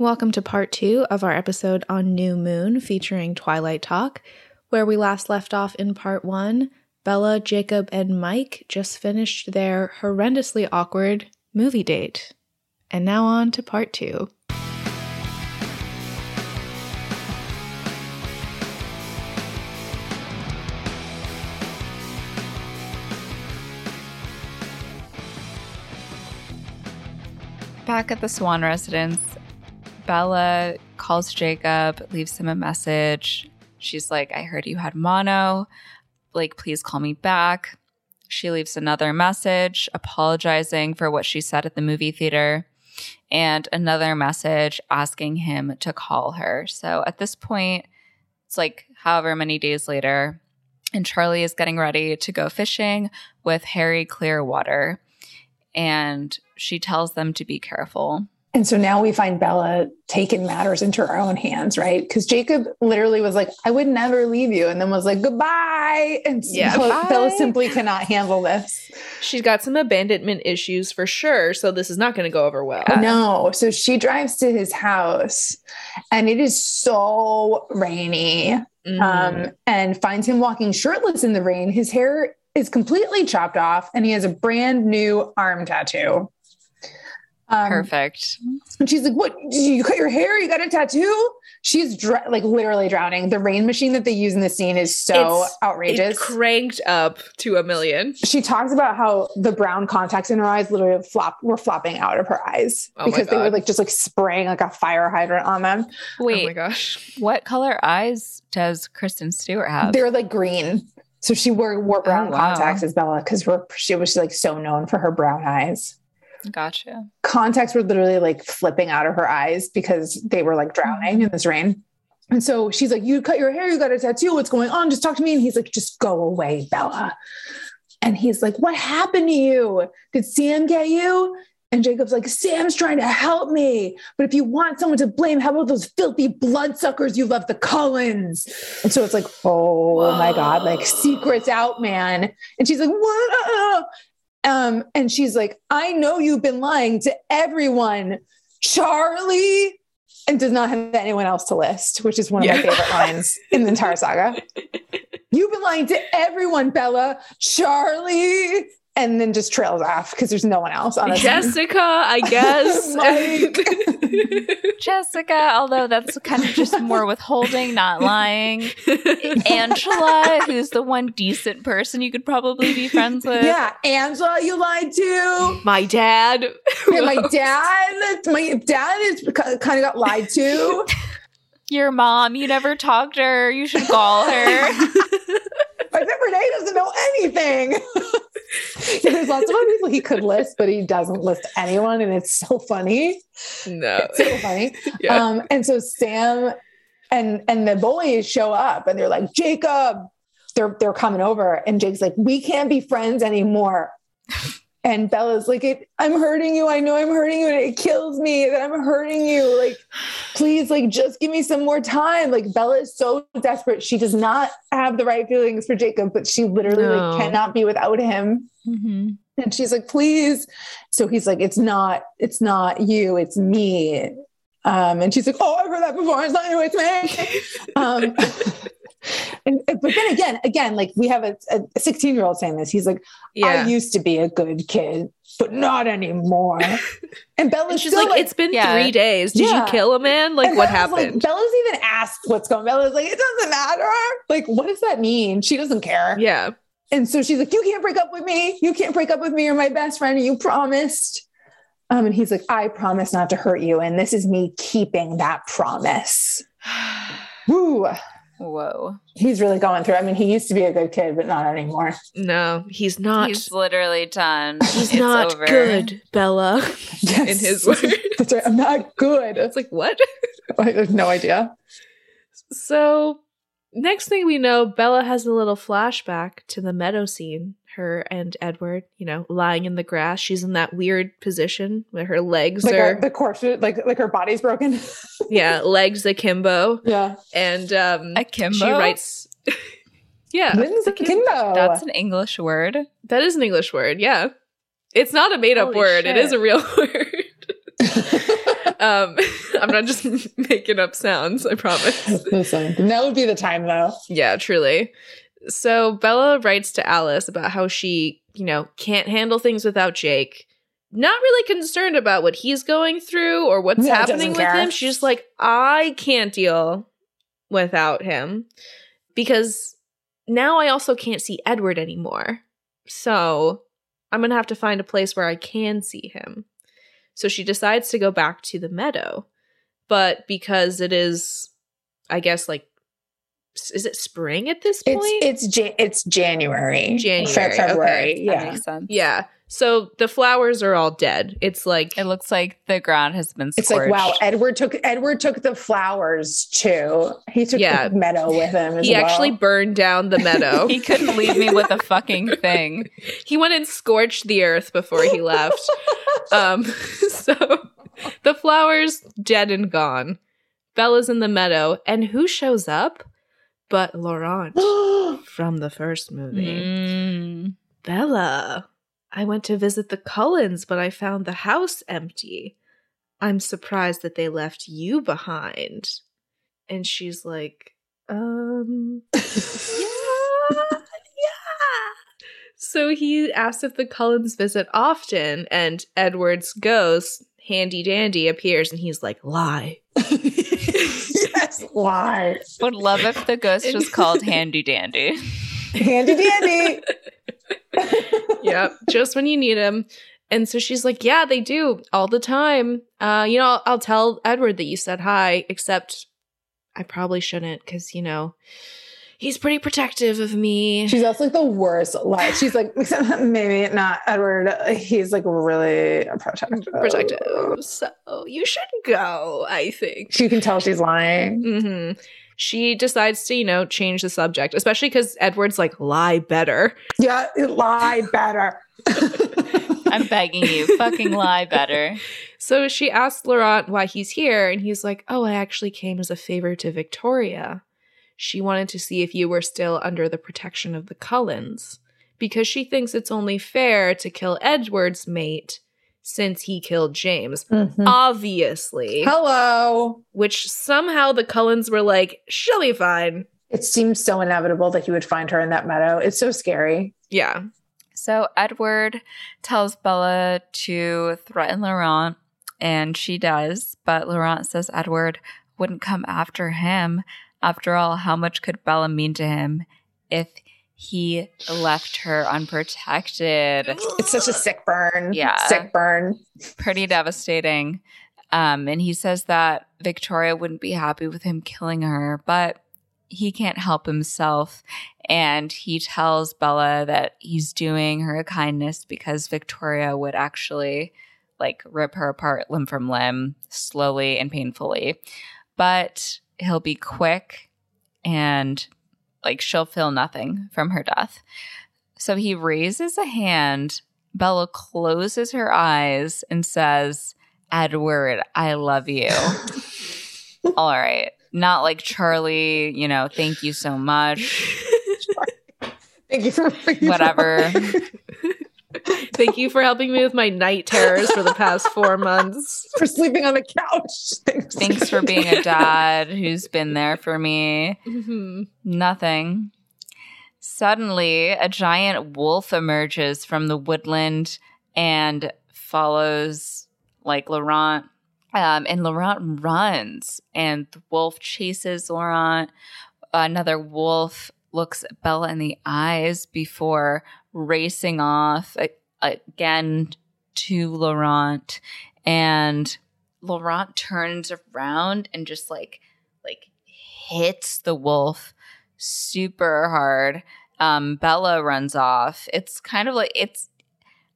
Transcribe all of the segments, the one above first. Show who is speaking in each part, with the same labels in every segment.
Speaker 1: Welcome to part two of our episode on New Moon featuring Twilight Talk. Where we last left off in part one, Bella, Jacob, and Mike just finished their horrendously awkward movie date. And now on to part two.
Speaker 2: Back at the Swan residence, Bella calls Jacob, leaves him a message. She's like, I heard you had mono. Like, please call me back. She leaves another message apologizing for what she said at the movie theater and another message asking him to call her. So at this point, it's like however many days later, and Charlie is getting ready to go fishing with Harry Clearwater. And she tells them to be careful.
Speaker 3: And so now we find Bella taking matters into her own hands, right? Because Jacob literally was like, I would never leave you. And then was like, goodbye. And
Speaker 1: Yeah,
Speaker 3: Bella,
Speaker 1: bye.
Speaker 3: Bella simply cannot handle this.
Speaker 1: She's got some abandonment issues for sure, so this is not going to go over well.
Speaker 3: No. So she drives to his house and it is so rainy
Speaker 1: Mhm.
Speaker 3: um, and finds him walking shirtless in the rain. His hair is completely chopped off and he has a brand new arm tattoo. Um,
Speaker 2: Perfect.
Speaker 3: And she's like, "What? Did you cut your hair? You got a tattoo?" She's dr- like literally drowning. The rain machine that they use in the scene is so
Speaker 1: It's-
Speaker 3: outrageous.
Speaker 1: It cranked up to a million.
Speaker 3: she talks about how the brown contacts in her eyes literally flop were flopping out of her eyes
Speaker 1: Oh
Speaker 3: because they were like just like spraying like a fire hydrant on them.
Speaker 2: Wait,
Speaker 1: Oh my gosh.
Speaker 2: what color eyes does Kristen Stewart have?
Speaker 3: They're like green. So she wore wore brown
Speaker 2: Oh, wow.
Speaker 3: contacts as Bella because she was like so known for her brown eyes.
Speaker 2: Gotcha.
Speaker 3: contacts were literally like flipping out of her eyes because they were like drowning mm-hmm. in this rain. And so she's like, You cut your hair, you got a tattoo. What's going on? Just talk to me. And he's like, Just go away, Bella. And he's like, What happened to you? Did Sam get you? And Jacob's like, Sam's trying to help me. But if you want someone to blame, how about those filthy bloodsuckers you left the Cullens? And so it's like, Oh my God, like secrets out, man. And she's like, What? Um, and she's like, I know you've been lying to everyone, Charlie, and does not have anyone else to list, which is one of my favorite lines in the entire saga. You've been lying to everyone, Bella, Charlie, and then just trails off because there's no one else on it.
Speaker 1: Jessica, I guess.
Speaker 2: Oh Jessica, although that's kind of just more withholding, not lying. Angela, who's the one decent person you could probably be friends with.
Speaker 3: Yeah, Angela, you lied to.
Speaker 1: my dad.
Speaker 3: Yeah, my dad, my dad is kind of got lied to.
Speaker 2: Your mom, you never talked to her. You should call her.
Speaker 3: My friend Renee doesn't know anything. There's lots of other people he could list, but he doesn't list anyone, and it's so funny.
Speaker 1: no.
Speaker 3: It's so funny.
Speaker 1: Yeah.
Speaker 3: Um, and so Sam and and the boys show up, and they're like, Jacob, they're they're coming over, and Jake's like, we can't be friends anymore. And Bella's like, it, I'm hurting you. I know I'm hurting you, and it kills me that I'm hurting you. Like, please, like, just give me some more time. Like, Bella is so desperate. She does not have the right feelings for Jacob, but she literally
Speaker 1: No.
Speaker 3: like cannot be without him.
Speaker 2: Mhm.
Speaker 3: And she's like, please. So he's like, it's not, it's not you, it's me. Um, and she's like, oh, I've heard that before. It's not you, it's me. um, and, but then again, again, like we have a 16 year old saying this. He's like,
Speaker 1: yeah.
Speaker 3: I used to be a good kid, but not anymore. And Bella's
Speaker 1: And she's
Speaker 3: still
Speaker 1: like, it's been
Speaker 2: yeah.
Speaker 1: three days. Did
Speaker 3: Yeah.
Speaker 1: you kill a man? Like,
Speaker 3: and
Speaker 1: what
Speaker 3: Bella's like-
Speaker 1: happened?
Speaker 3: Bella's even asked what's going on. Bella's like, it doesn't matter. Like, what does that mean? She doesn't care.
Speaker 1: yeah.
Speaker 3: And so she's like, You can't break up with me. You can't break up with me. You're my best friend. You promised. Um, and he's like, I promise not to hurt you. And this is me keeping that promise. Woo.
Speaker 2: Whoa.
Speaker 3: He's really going through. I mean, he used to be a good kid, but not anymore.
Speaker 1: No, he's not.
Speaker 2: He's literally done.
Speaker 1: He's
Speaker 2: It's
Speaker 1: not
Speaker 2: over.
Speaker 1: good, Bella.
Speaker 3: Yes.
Speaker 1: In his words.
Speaker 3: That's right. I'm not good.
Speaker 1: It's like, what?
Speaker 3: I have no idea.
Speaker 1: So, next thing we know, Bella has a little flashback to the meadow scene. Her and Edward, you know, lying in the grass. She's in that weird position where her legs
Speaker 3: Like
Speaker 1: are,
Speaker 3: a, the corpse, like like her body's broken.
Speaker 1: yeah, legs akimbo.
Speaker 3: yeah.
Speaker 1: And um,
Speaker 2: Akimbo?
Speaker 1: she writes, yeah,
Speaker 3: When's Kimbo?
Speaker 2: That's an English word.
Speaker 1: that is an English word. Yeah. It's not a made up
Speaker 2: Holy
Speaker 1: word, it is a real word. um, I'm not just making up sounds, I promise.
Speaker 3: Listen, that would be the time though.
Speaker 1: Yeah, truly. So Bella writes to Alice about how she, you know, can't handle things without Jake. Not really concerned about what he's going through or what's
Speaker 3: Yeah,
Speaker 1: happening with
Speaker 3: care.
Speaker 1: him. She's just like, I can't deal without him because now I also can't see Edward anymore. So I'm going to have to find a place where I can see him. So she decides to go back to the meadow. But because it is, I guess, like, is it spring at this point?
Speaker 3: It's it's Ja- it's January,
Speaker 1: January,
Speaker 3: Fe- February.
Speaker 1: okay.
Speaker 2: That
Speaker 3: Yeah,
Speaker 2: makes sense.
Speaker 1: yeah. So the flowers are all dead. It's like,
Speaker 2: It looks like the ground has been
Speaker 3: it's
Speaker 2: scorched.
Speaker 3: like wow. Edward took Edward took the flowers too. He took
Speaker 1: Yeah.
Speaker 3: the meadow with him. As
Speaker 1: he
Speaker 3: well.
Speaker 1: actually burned down the meadow.
Speaker 2: he couldn't leave me with a fucking thing.
Speaker 1: he went and scorched the earth before he left. um, so the flowers dead and gone. Bella's in the meadow, and who shows up? But Laurent from the first movie.
Speaker 2: Mm.
Speaker 1: Bella, I went to visit the Cullens, but I found the house empty. I'm surprised that they left you behind. And she's like, um, yeah, yeah. So he asks if the Cullens visit often, and Edward's ghost, Handy Dandy, appears, and he's like, lie.
Speaker 3: yes, why?
Speaker 2: Would love if the ghost was called Handy Dandy.
Speaker 3: Handy dandy.
Speaker 1: yep, just when you need him. And so she's like, "Yeah, they do all the time. Uh, you know, I'll, I'll tell Edward that you said hi, except I probably shouldn't because you know he's pretty protective of me.
Speaker 3: She's also like the worst. Like she's like maybe not Edward. He's like really protective.
Speaker 1: protective. So you should go. I think."
Speaker 3: She can tell she's lying.
Speaker 1: hmm She decides to, you know, change the subject, especially because Edward's like, lie better.
Speaker 3: Yeah, lie better.
Speaker 2: I'm begging you, fucking lie better.
Speaker 1: So she asks Laurent why he's here, and he's like, Oh, I actually came as a favor to Victoria. She wanted to see if you were still under the protection of the Cullens, because she thinks it's only fair to kill Edward's mate since he killed James.
Speaker 3: Mhm.
Speaker 1: Obviously.
Speaker 3: Hello.
Speaker 1: Which somehow the Cullens were like, She'll be fine.
Speaker 3: It seems so inevitable that he would find her in that meadow. It's so scary.
Speaker 1: Yeah.
Speaker 2: So Edward tells Bella to threaten Laurent, and she does. But Laurent says Edward wouldn't come after him. After all, how much could Bella mean to him if he left her unprotected?
Speaker 3: It's such a sick burn.
Speaker 2: Yeah.
Speaker 3: Sick burn.
Speaker 2: Pretty devastating. Um, and he says that Victoria wouldn't be happy with him killing her, but he can't help himself. And he tells Bella that he's doing her a kindness because Victoria would actually like rip her apart limb from limb slowly and painfully. But he'll be quick and like she'll feel nothing from her death. So he raises a hand. Bella closes her eyes and says, Edward, I love you. All right. Not like Charlie, you know, thank you so much.
Speaker 3: Thank you for thank you for-
Speaker 2: Whatever.
Speaker 1: Thank you for helping me with my night terrors for the past four months.
Speaker 3: for sleeping on the couch. Thanks,
Speaker 2: Thanks for being a dad who's been there for me.
Speaker 1: Mhm.
Speaker 2: Nothing. Suddenly, a giant wolf emerges from the woodland and follows like Laurent. Um, and Laurent runs, and the wolf chases Laurent. Another wolf looks Bella in the eyes before racing off a- again to Laurent. And Laurent turns around and just like like hits the wolf super hard. Um, Bella runs off. It's kind of like it's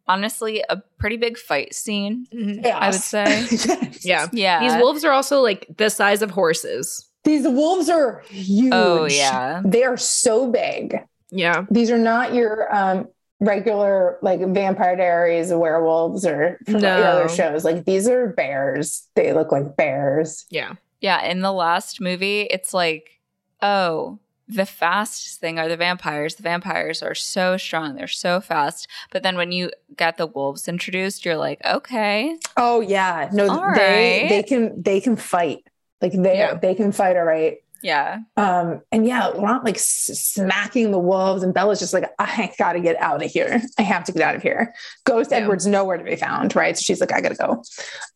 Speaker 2: honestly a pretty big fight scene. I would say.
Speaker 3: Yes.
Speaker 1: Yeah.
Speaker 2: Yeah.
Speaker 1: These wolves are also like the size of horses.
Speaker 3: These wolves are huge.
Speaker 2: Oh yeah.
Speaker 3: They are so big.
Speaker 1: Yeah.
Speaker 3: These are not your um regular like vampire diaries werewolves or from
Speaker 1: No.
Speaker 3: other shows. Like these are bears. They look like bears.
Speaker 1: Yeah.
Speaker 2: Yeah. In the last movie, it's like, oh, the fastest thing are the vampires. The vampires are so strong, they're so fast. But then when you get the wolves introduced, you're like, okay.
Speaker 3: Oh yeah, no,
Speaker 2: All
Speaker 3: they
Speaker 2: right.
Speaker 3: they can they can fight. Like they
Speaker 1: Yeah.
Speaker 3: they can fight. All right.
Speaker 2: Yeah.
Speaker 3: Um, and yeah, Laurent like s- smacking the wolves, and Bella's just like, I gotta get out of here. I have to get out of here. Ghost
Speaker 1: Yeah.
Speaker 3: Edward's nowhere to be found, right? So she's like, I gotta go.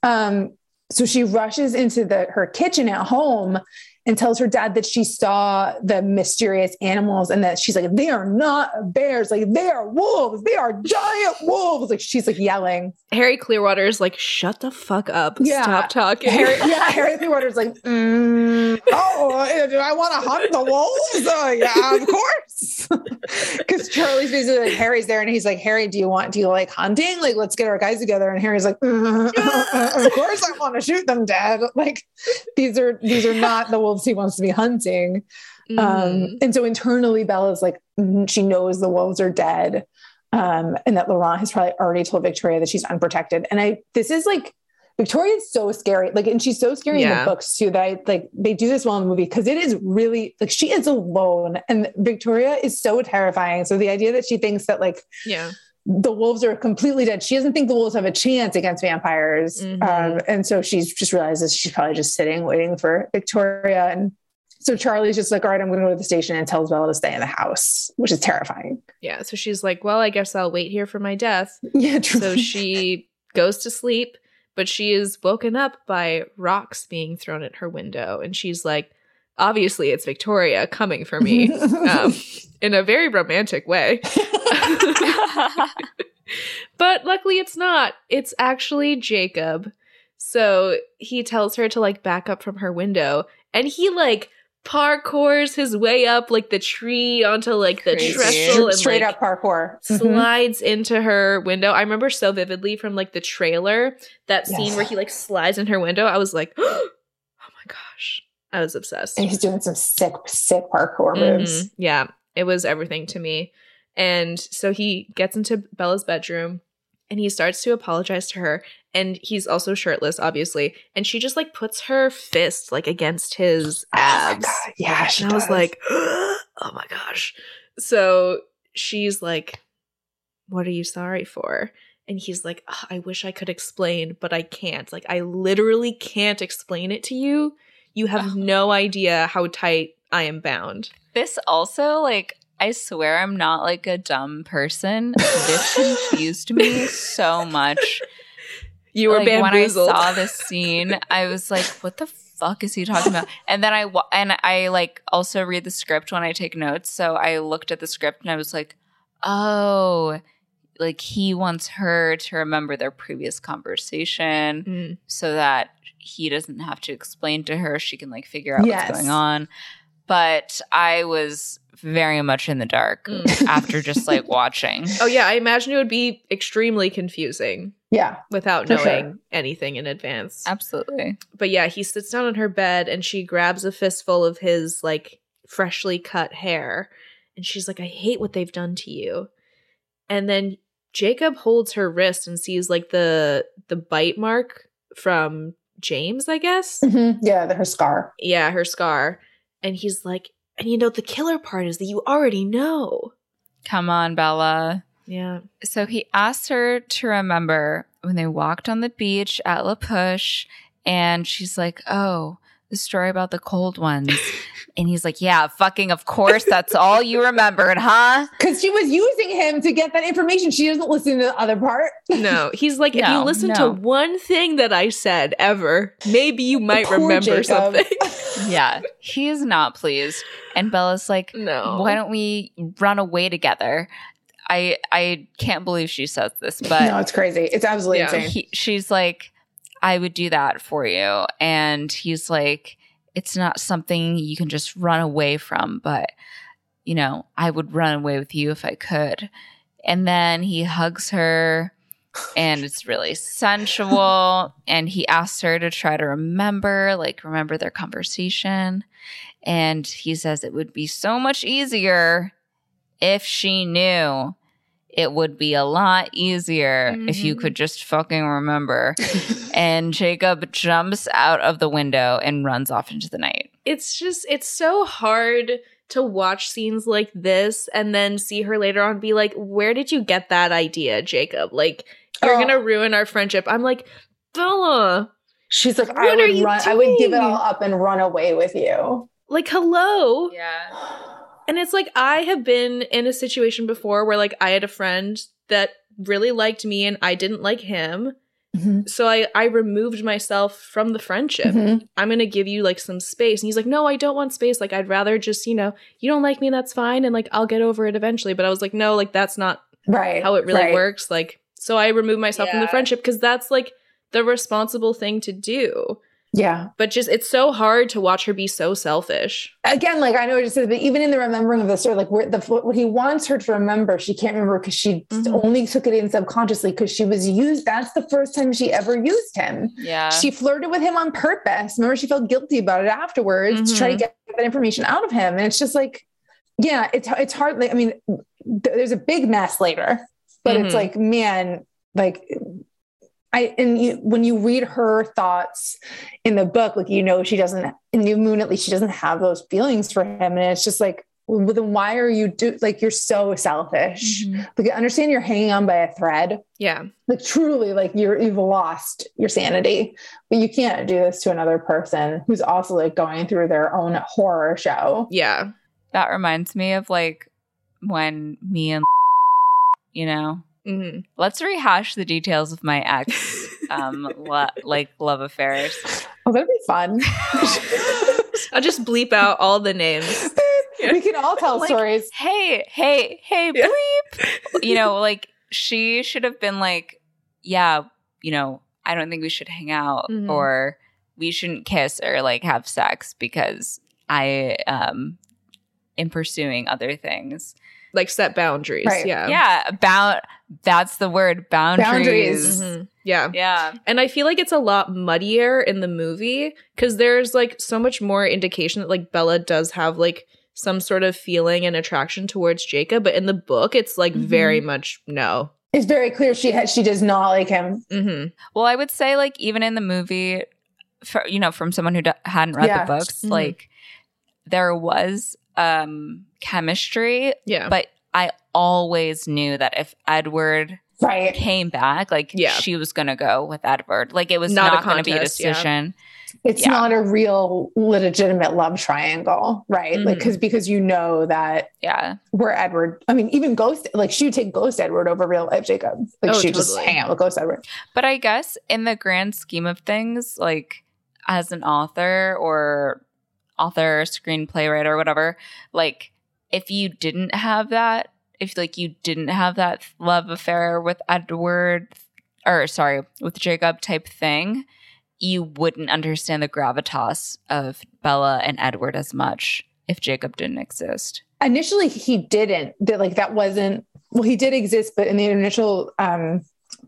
Speaker 3: Um, so she rushes into the her kitchen at home and tells her dad that she saw the mysterious animals and that she's like, they are not bears, like they are wolves, they are giant wolves. Like she's like yelling.
Speaker 1: Harry Clearwater is like, shut the fuck up.
Speaker 3: Yeah.
Speaker 1: Stop talking.
Speaker 3: Harry, yeah, Harry Clearwater's like, mm, oh, do I want to hunt the wolves? Uh, yeah, of course. Because Charlie's basically like, Harry's there, and he's like, Harry, do you want, do you like hunting? Like, let's get our guys together. And Harry's like, "Mm, of course, I want to shoot them, Dad. Like, these are these are not the wolves he wants to be hunting.
Speaker 1: Mhm.
Speaker 3: Um, and so internally, Bella's like, mm, she knows the wolves are dead. Um, and that Laurent has probably already told Victoria that she's unprotected. And I, this is like, Victoria's so scary. Like, and she's so scary in the books too, that I like, they do this well in the movie because it is really like she is alone and Victoria is so terrifying. So the idea that she thinks that like
Speaker 1: yeah.
Speaker 3: The wolves are completely dead, she doesn't think the wolves have a chance against vampires.
Speaker 1: Mhm.
Speaker 3: Um, and so she's just realizes she's probably just sitting waiting for Victoria. And so Charlie's just like, all right, I'm going to go to the station and tells Bella to stay in the house, which is terrifying.
Speaker 1: Yeah. So she's like, well, I guess I'll wait here for my death.
Speaker 3: Yeah,
Speaker 1: So she goes to sleep, but she is woken up by rocks being thrown at her window. And she's like, obviously, it's Victoria coming for me um, in a very romantic way. but luckily, it's not. It's actually Jacob. So he tells her to like back up from her window, and he like parkours his way up like the tree onto like the
Speaker 2: Crazy.
Speaker 1: trestle and
Speaker 3: straight
Speaker 1: like,
Speaker 3: up parkour. Mhm.
Speaker 1: slides into her window. I remember so vividly from like the trailer that scene
Speaker 3: Yes.
Speaker 1: where he like slides in her window. I was like, oh my gosh, I was obsessed.
Speaker 3: And he's doing some sick, sick parkour moves.
Speaker 1: Mhm. Yeah, it was everything to me. And so he gets into Bella's bedroom and he starts to apologize to her. And he's also shirtless, obviously. And she just like puts her fist like against his
Speaker 3: Oh
Speaker 1: abs.
Speaker 3: God. Yeah, she
Speaker 1: and I was
Speaker 3: does.
Speaker 1: like, oh my gosh. So she's like, What are you sorry for? And he's like, "Ugh, I wish I could explain, but I can't. Like, I literally can't explain it to you. You have no idea how tight I am bound.
Speaker 2: This also, like, I swear I'm not like a dumb person. This confused me so much.
Speaker 1: You were
Speaker 2: like, when I saw this scene, I was like, "What the fuck is he talking about?" And then I wa- and I like also read the script when I take notes. So I looked at the script and I was like, "Oh, like he wants her to remember their previous conversation
Speaker 1: Mm.
Speaker 2: so that he doesn't have to explain to her. She can like figure out
Speaker 3: Yes.
Speaker 2: what's going on." But I was very much in the dark
Speaker 1: Mm.
Speaker 2: after just like watching.
Speaker 1: Oh, yeah. I imagine it would be extremely confusing
Speaker 3: yeah.
Speaker 1: without knowing
Speaker 3: sure.
Speaker 1: anything in advance.
Speaker 2: Absolutely.
Speaker 1: but yeah, he sits down on her bed and she grabs a fistful of his like freshly cut hair and she's like, I hate what they've done to you. And then Jacob holds her wrist and sees like the the bite mark from James, I guess.
Speaker 3: Mhm. Yeah, the, her scar.
Speaker 1: yeah, her scar. And he's like, and you know, the killer part is that you already know.
Speaker 2: Come on, Bella.
Speaker 1: Yeah.
Speaker 2: So he asked her to remember when they walked on the beach at La Push, and she's like, "Oh, the story about the cold ones." and he's like, "Yeah, fucking, of course, that's all you remembered, huh?"
Speaker 3: Because she was using him to get that information. She doesn't listen to the other part.
Speaker 1: No, he's like, if you listen
Speaker 2: no.
Speaker 1: to one thing that I said ever, maybe you might
Speaker 3: Poor
Speaker 1: remember
Speaker 3: Jacob.
Speaker 1: something.
Speaker 2: Yeah, he is not pleased. And Bella's like,
Speaker 1: no.
Speaker 2: "Why don't we run away together?" I I can't believe she says this, but
Speaker 3: no, it's crazy. It's absolutely
Speaker 1: Yeah.
Speaker 3: insane.
Speaker 2: he, she's like, I would do that for you. And he's like, it's not something you can just run away from, but, you know, I would run away with you if I could. And then he hugs her and it's really sensual. and he asks her to try to remember, like, remember their conversation. And he says it would be so much easier if she knew. It would be a lot easier if you could mm-hmm. just fucking remember. and Jacob jumps out of the window and runs off into the night.
Speaker 1: it's just it's so hard to watch scenes like this and then see her later on be like, Where did you get that idea, Jacob? Like, you're
Speaker 3: Oh.
Speaker 1: gonna ruin our friendship. I'm like, Bella,
Speaker 3: She's like, I would
Speaker 1: you
Speaker 3: run, I would give it all up and run away with you.
Speaker 1: like, hello.
Speaker 2: Yeah.
Speaker 1: And it's like I have been in a situation before where like I had a friend that really liked me and I didn't like him.
Speaker 3: Mhm.
Speaker 1: So I I removed myself from the friendship.
Speaker 3: Mhm.
Speaker 1: I'm going to give you like some space. And he's like, "No, I don't want space. Like I'd rather just, you know, you don't like me, that's fine and like I'll get over it eventually." But I was like, "No, like that's not
Speaker 3: Right.
Speaker 1: how it really
Speaker 3: right.
Speaker 1: works." Like so I removed myself from the friendship cuz that's like the responsible thing to do.
Speaker 3: Yeah.
Speaker 1: But just it's so hard to watch her be so selfish.
Speaker 3: Again, like I know what you said, but even in the remembering of the story, like where the what he wants her to remember, she can't remember because she
Speaker 1: Mhm.
Speaker 3: only took it in subconsciously because she was used. That's the first time she ever used him.
Speaker 2: Yeah.
Speaker 3: She flirted with him on purpose. Remember, she felt guilty about it afterwards to try to
Speaker 1: Mhm.
Speaker 3: get that information out of him. And it's just like, yeah, it's it's hard. Like, I mean, th- there's a big mess later, but it's
Speaker 1: Mhm.
Speaker 3: like, man, like I and you, when you read her thoughts in the book, like you know, she doesn't in New Moon at least she doesn't have those feelings for him, and it's just like, well, then why are you do like you're so selfish?
Speaker 2: Mhm.
Speaker 3: Like, I understand you're hanging on by a thread,
Speaker 1: Yeah.
Speaker 3: like truly like you're you've lost your sanity but you can't do this to another person who's also like going through their own horror show
Speaker 1: Yeah.
Speaker 2: That reminds me of like when me and you know,
Speaker 1: Mhm.
Speaker 2: let's rehash the details of my ex um lo- like love affairs.
Speaker 3: oh that'd be fun
Speaker 1: I'll just bleep out all the names.
Speaker 3: we can all tell
Speaker 2: Like,
Speaker 3: stories
Speaker 2: Hey, hey, hey,
Speaker 1: Yeah.
Speaker 2: bleep. you know, like she should have been like, yeah, you know, I don't think we should hang out
Speaker 1: Mhm.
Speaker 2: or we shouldn't kiss or like have sex because I um am pursuing other things.
Speaker 1: Like set boundaries.
Speaker 3: Right.
Speaker 1: Yeah.
Speaker 2: Yeah, about that's the word boundaries.
Speaker 3: Boundaries.
Speaker 1: Mhm. Yeah.
Speaker 2: Yeah.
Speaker 1: And I feel like it's a lot muddier in the movie because there's like so much more indication that like Bella does have like some sort of feeling and attraction towards Jacob. But in the book, it's like
Speaker 2: Mhm.
Speaker 1: very much no.
Speaker 3: it's very clear she has she does not like him
Speaker 1: Mm-hmm.
Speaker 2: Well, I would say like even in the movie, for you know, from someone who d- hadn't read
Speaker 3: Yeah.
Speaker 2: the books,
Speaker 1: Mhm.
Speaker 2: like there was um chemistry,
Speaker 1: Yeah.
Speaker 2: but I always knew that if Edward
Speaker 3: right
Speaker 2: came back, like
Speaker 1: Yeah.
Speaker 2: she was gonna go with Edward. Like it was
Speaker 1: Not
Speaker 2: not,
Speaker 1: a
Speaker 2: gonna be a
Speaker 1: contest, yeah.
Speaker 2: decision.
Speaker 3: it's
Speaker 2: yeah.
Speaker 3: not a real legitimate love triangle right like
Speaker 1: Mhm.
Speaker 3: because because you know that
Speaker 2: Yeah.
Speaker 3: where edward i mean even ghost like she would take ghost edward over real life jacob like
Speaker 1: Oh,
Speaker 3: she would just hang out with ghost edward
Speaker 2: But I guess in the grand scheme of things, like as an author or author, screenplay writer, or whatever, like if you didn't have that, if like you didn't have that love affair with Edward or sorry, with Jacob type thing, you wouldn't understand the gravitas of Bella and Edward as much if Jacob didn't exist.
Speaker 3: initially he didn't that like that wasn't well he did exist but in the initial um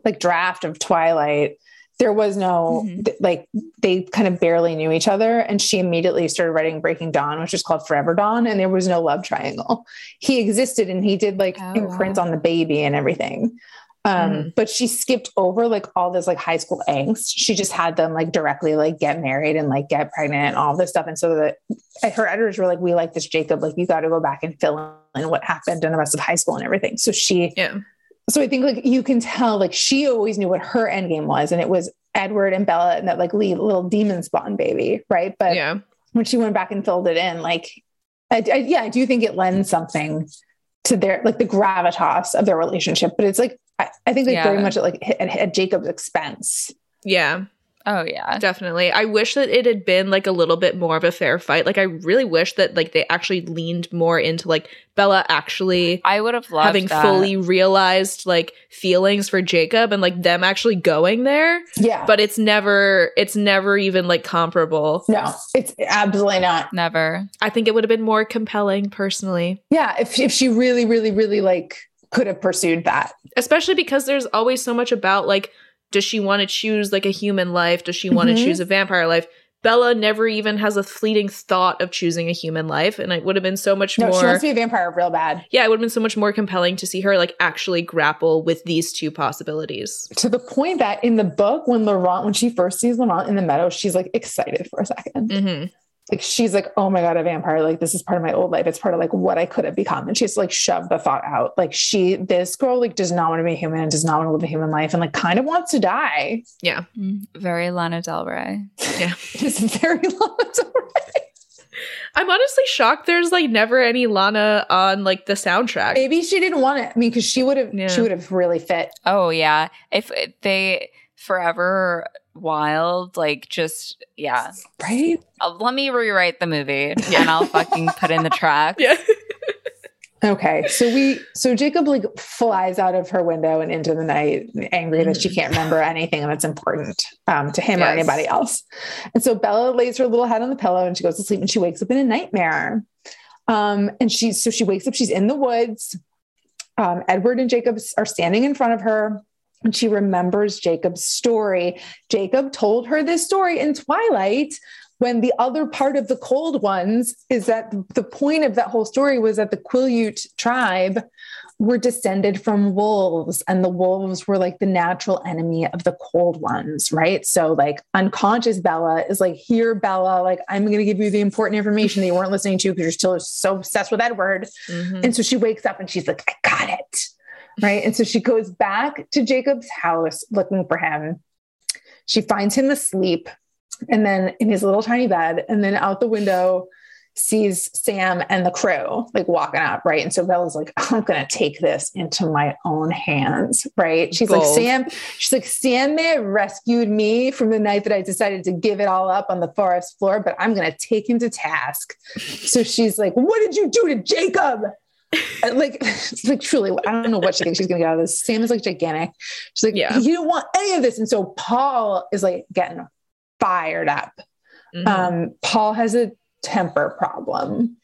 Speaker 3: like draft of twilight there was no
Speaker 2: Mhm.
Speaker 3: th- like they kind of barely knew each other and she immediately started writing breaking dawn which is called forever dawn and there was no love triangle he existed and he did like
Speaker 2: Oh,
Speaker 3: imprints
Speaker 2: wow.
Speaker 3: on the baby and everything um
Speaker 1: Mhm.
Speaker 3: but she skipped over like all this like high school angst she just had them like directly like get married and like get pregnant and all this stuff and so that her editors were like we like this jacob like you got to go back and fill in what happened in the rest of high school and everything so she
Speaker 1: Yeah.
Speaker 3: So I think like you can tell like she always knew what her end game was, and it was Edward and Bella and that like little demon spawn baby, right? But
Speaker 1: Yeah.
Speaker 3: when she went back and filled it in, like I, I, yeah, I do think it lends something to their like the gravitas of their relationship, but it's like I, I think like
Speaker 2: Yeah.
Speaker 3: very much at like at, at Jacob's expense.
Speaker 1: Yeah.
Speaker 2: Oh yeah.
Speaker 1: Definitely. I wish that it had been like a little bit more of a fair fight. Like I really wish that like they actually leaned more into like Bella actually
Speaker 2: I would have loved
Speaker 1: having
Speaker 2: that.
Speaker 1: fully realized like feelings for Jacob and like them actually going there.
Speaker 3: Yeah,
Speaker 1: But it's never it's never even like comparable.
Speaker 3: no, it's absolutely not.
Speaker 2: never.
Speaker 1: I think it would have been more compelling personally.
Speaker 3: Yeah, if if she really, really, really like could have pursued that.
Speaker 1: Especially because there's always so much about like does she want to choose like a human life? Does she want to
Speaker 3: Mhm.
Speaker 1: choose a vampire life? Bella never even has a fleeting thought of choosing a human life, and it would have been so much
Speaker 3: No,
Speaker 1: more.
Speaker 3: she wants to be a vampire real bad.
Speaker 1: yeah, it would have been so much more compelling to see her like actually grapple with these two possibilities.
Speaker 3: to the point that in the book, when Laurent, when she first sees Laurent in the meadow, she's like excited for a 2nd
Speaker 1: Mm-hmm.
Speaker 3: Like she's like, oh my God, a vampire. Like this is part of my old life. It's part of like what I could have become. And she's like shove the thought out. Like she, this girl like does not want to be human and does not want to live a human life and like kind of wants to die.
Speaker 1: Yeah.
Speaker 2: Mm, Very Lana Del Rey.
Speaker 1: Yeah.
Speaker 3: It's very long.
Speaker 1: I'm honestly shocked there's like never any Lana on like the soundtrack.
Speaker 3: Maybe she didn't want it. I mean, because she would have
Speaker 1: Yeah.
Speaker 3: she would have really fit.
Speaker 2: Oh yeah. If they forever wild, like just yeah.
Speaker 3: Right?
Speaker 2: Uh, let me rewrite the movie and I'll fucking put in the track.
Speaker 1: Yeah.
Speaker 3: Okay. So we so Jacob like flies out of her window and into the night, angry that she can't remember anything that's important um, to him or anybody else. And so Bella lays her little head on the pillow and she goes to sleep and she wakes up in a nightmare. Um, and she's so she wakes up, she's in the woods. Um, Edward and Jacob are standing in front of her. And she remembers Jacob's story. Jacob told her this story in Twilight when the other part of the cold ones is that the point of that whole story was that the Quileute tribe were descended from wolves and the wolves were like the natural enemy of the cold ones right so like unconscious bella is like here bella like i'm going to give you the important information that you weren't listening to because you're still so obsessed with edward
Speaker 1: Mhm.
Speaker 3: and so she wakes up and she's like, I got it. Right. And so she goes back to Jacob's house looking for him. She finds him asleep and then in his little tiny bed, and then out the window sees Sam and the crew like walking up. Right. And so Bella's like, I'm going to take this into my own hands. Right. She's like, Sam, she's like, Sam may have rescued me from the night that I decided to give it all up on the forest floor, but I'm going to take him to task. So she's like, What did you do to Jacob? Like, like truly, I don't know what she thinks she's gonna get out of this. Sam is like gigantic. She's like,
Speaker 1: Yeah.
Speaker 3: you don't want any of this. And so Paul is like getting fired up.
Speaker 1: Mhm.
Speaker 3: Um, Paul has a temper problem.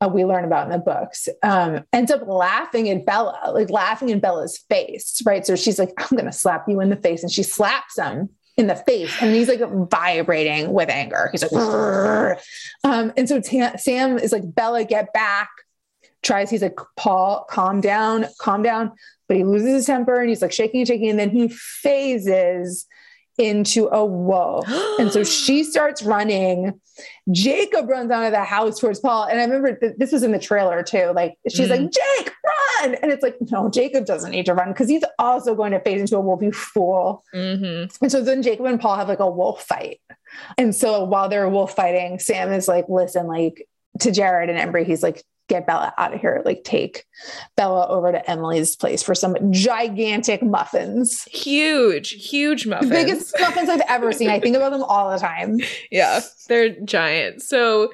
Speaker 3: Uh, we learn about in the books. Um, ends up laughing at Bella, like laughing in Bella's face, right? So she's like, I'm gonna slap you in the face. And she slaps him in the face. And he's like vibrating with anger. He's like, "Grrr." um, and so Sam is like, Bella, get back. Tries, he's like, Paul, calm down, calm down. But he loses his temper and he's like shaking and shaking. And then he phases into a wolf. and so she starts running. Jacob runs out of the house towards Paul. And I remember th- this was in the trailer too. Like she's like, Jake, run. And it's like, no, Jacob doesn't need to run because he's also going to phase into a wolf, you fool.
Speaker 1: Mhm.
Speaker 3: And so then Jacob and Paul have like a wolf fight. And so while they're wolf fighting, Sam is like, listen, like to Jared and Embry, he's like, get Bella out of here. Like take Bella over to Emily's place for some gigantic muffins.
Speaker 1: Huge, huge muffins.
Speaker 3: The biggest muffins I've ever seen. I think about them all the time.
Speaker 1: Yeah, they're giant. So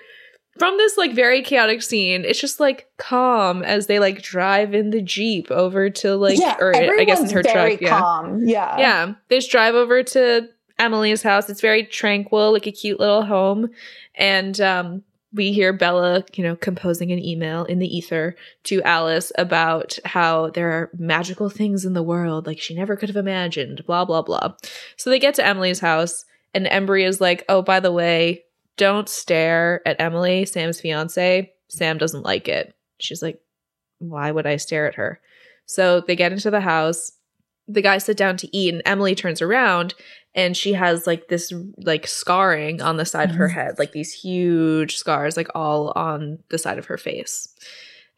Speaker 1: from this like very chaotic scene, it's just like calm as they like drive in the jeep over to like,
Speaker 3: yeah,
Speaker 1: or I guess it's her
Speaker 3: very
Speaker 1: truck. Yeah.
Speaker 3: Yeah.
Speaker 1: yeah. They just drive over to Emily's house. It's very tranquil, like a cute little home, and um, we hear Bella, you know, composing an email in the ether to Alice about how there are magical things in the world like she never could have imagined, blah, blah, blah. So they get to Emily's house, and Embry is like, oh, by the way, don't stare at Emily, Sam's fiance. Sam doesn't like it. She's like, why would I stare at her? So they get into the house. The guys sit down to eat, and Emily turns around and she has like this like scarring on the side of her
Speaker 3: Mhm.
Speaker 1: head, like these huge scars, like all on the side of her face.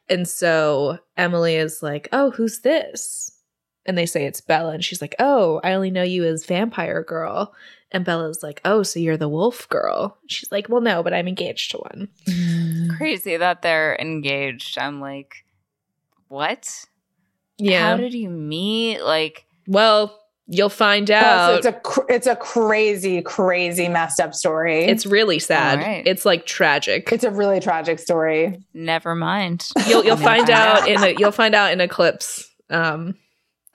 Speaker 1: And so Emily is like, Oh, who's this? And they say it's Bella. And she's like, Oh, I only know you as vampire girl. And Bella's like, Oh, so you're the wolf girl. She's like, Well, no, but I'm engaged to one.
Speaker 2: Crazy that they're engaged. I'm like, what?
Speaker 1: Yeah.
Speaker 2: How did you meet? Like,
Speaker 1: well, you'll find out.
Speaker 3: so it's a cr- it's a crazy, crazy messed up story.
Speaker 1: it's really sad.
Speaker 2: All right.
Speaker 1: It's like tragic.
Speaker 3: it's a really tragic story.
Speaker 2: never mind.
Speaker 1: you'll you'll find out in a, you'll find out in Eclipse um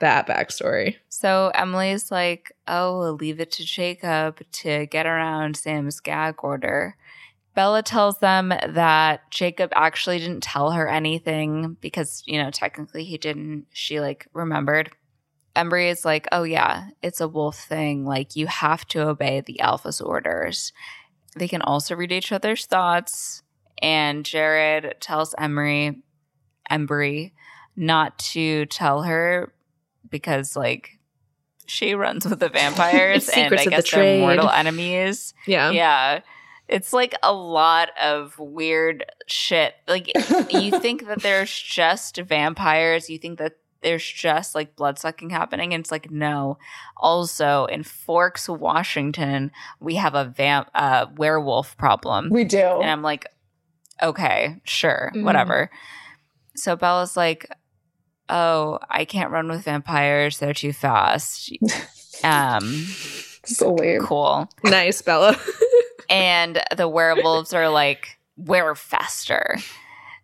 Speaker 1: that backstory.
Speaker 2: So Emily's like, oh, we'll leave it to Jacob to get around Sam's gag order. Bella tells them that Jacob actually didn't tell her anything because, you know, technically he didn't. She like remembered. Embry is like, oh, yeah, it's a wolf thing. Like, you have to obey the alpha's orders. They can also read each other's thoughts. And Jared tells Emery, Embry not to tell her because, like, she runs with the vampires and I
Speaker 1: of the
Speaker 2: guess they're mortal enemies.
Speaker 1: Yeah.
Speaker 2: Yeah. It's like a lot of weird shit. Like you think that there's just vampires, you think that there's just like blood sucking happening and it's like no. Also in Forks, Washington, we have a vamp uh, werewolf problem.
Speaker 3: We do.
Speaker 2: And I'm like okay, sure,
Speaker 1: Mhm.
Speaker 2: whatever. So Bella's like, "Oh, I can't run with vampires; they're too fast." um,
Speaker 3: so weird.
Speaker 2: cool.
Speaker 1: Nice, Bella.
Speaker 2: And the werewolves are like, "We're faster."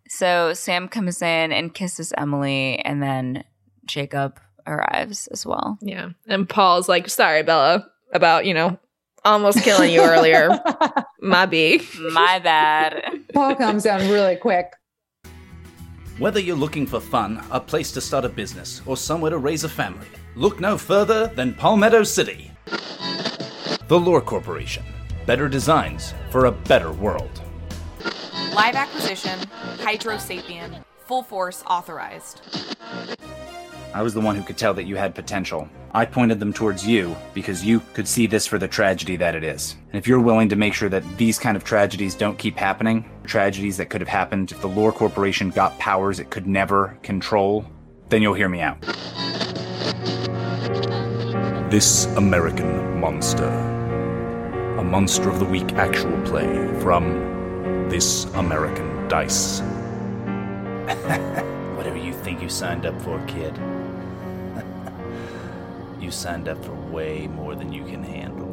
Speaker 2: So Sam comes in and kisses Emily, and then Jacob arrives as well.
Speaker 1: yeah. And Paul's like, sorry, Bella, about, you know, almost killing you earlier. My B.
Speaker 2: My bad.
Speaker 3: Paul comes down really quick.
Speaker 4: Whether you're looking for fun, a place to start a business, or somewhere to raise a family, look no further than Palmetto City. The Lore Corporation. Better designs for a better world.
Speaker 5: Live acquisition, Hydro Sapien, full force authorized.
Speaker 6: I was the one who could tell that you had potential. I pointed them towards you because you could see this for the tragedy that it is. And if you're willing to make sure that these kind of tragedies don't keep happening, tragedies that could have happened if the Lore Corporation got powers it could never control, then you'll hear me out.
Speaker 4: This American Monster. A Monster of the Week actual play from This American Dice.
Speaker 6: Whatever you think you signed up for, kid. you signed up for way more than you can handle.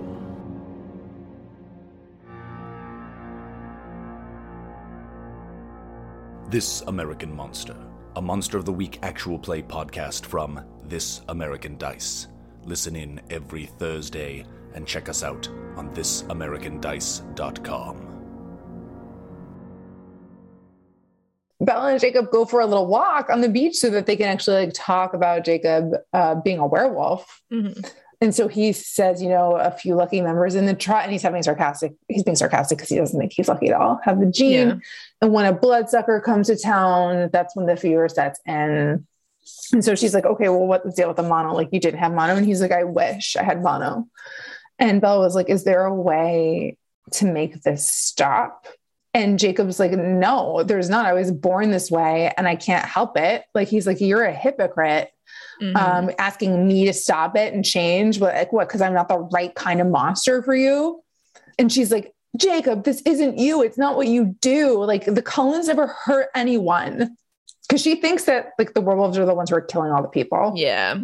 Speaker 4: This American Monster. A Monster of the Week actual play podcast from This American Dice. Listen in every Thursday and check us out on thisamericandice.com.
Speaker 3: Bella and Jacob go for a little walk on the beach so that they can actually like talk about Jacob uh, being a werewolf.
Speaker 1: Mhm.
Speaker 3: And so he says, you know, a few lucky members in the tribe, and he's having sarcastic. He's being sarcastic because he doesn't think he's lucky at all. Have the gene,
Speaker 1: Yeah.
Speaker 3: and when a bloodsucker comes to town, that's when the fever sets in. And so she's like, okay, well, what's the deal with the mono? Like, you didn't have mono, and he's like, I wish I had mono. And Belle was like, is there a way to make this stop? And Jacob's like, no, there's not. I was born this way, and I can't help it. Like, he's like, you're a hypocrite
Speaker 1: Mhm.
Speaker 3: um, asking me to stop it and change. But like, what? Because I'm not the right kind of monster for you. And she's like, Jacob, this isn't you. It's not what you do. Like the Cullens never hurt anyone. Because she thinks that like the werewolves are the ones who are killing all the people.
Speaker 1: yeah.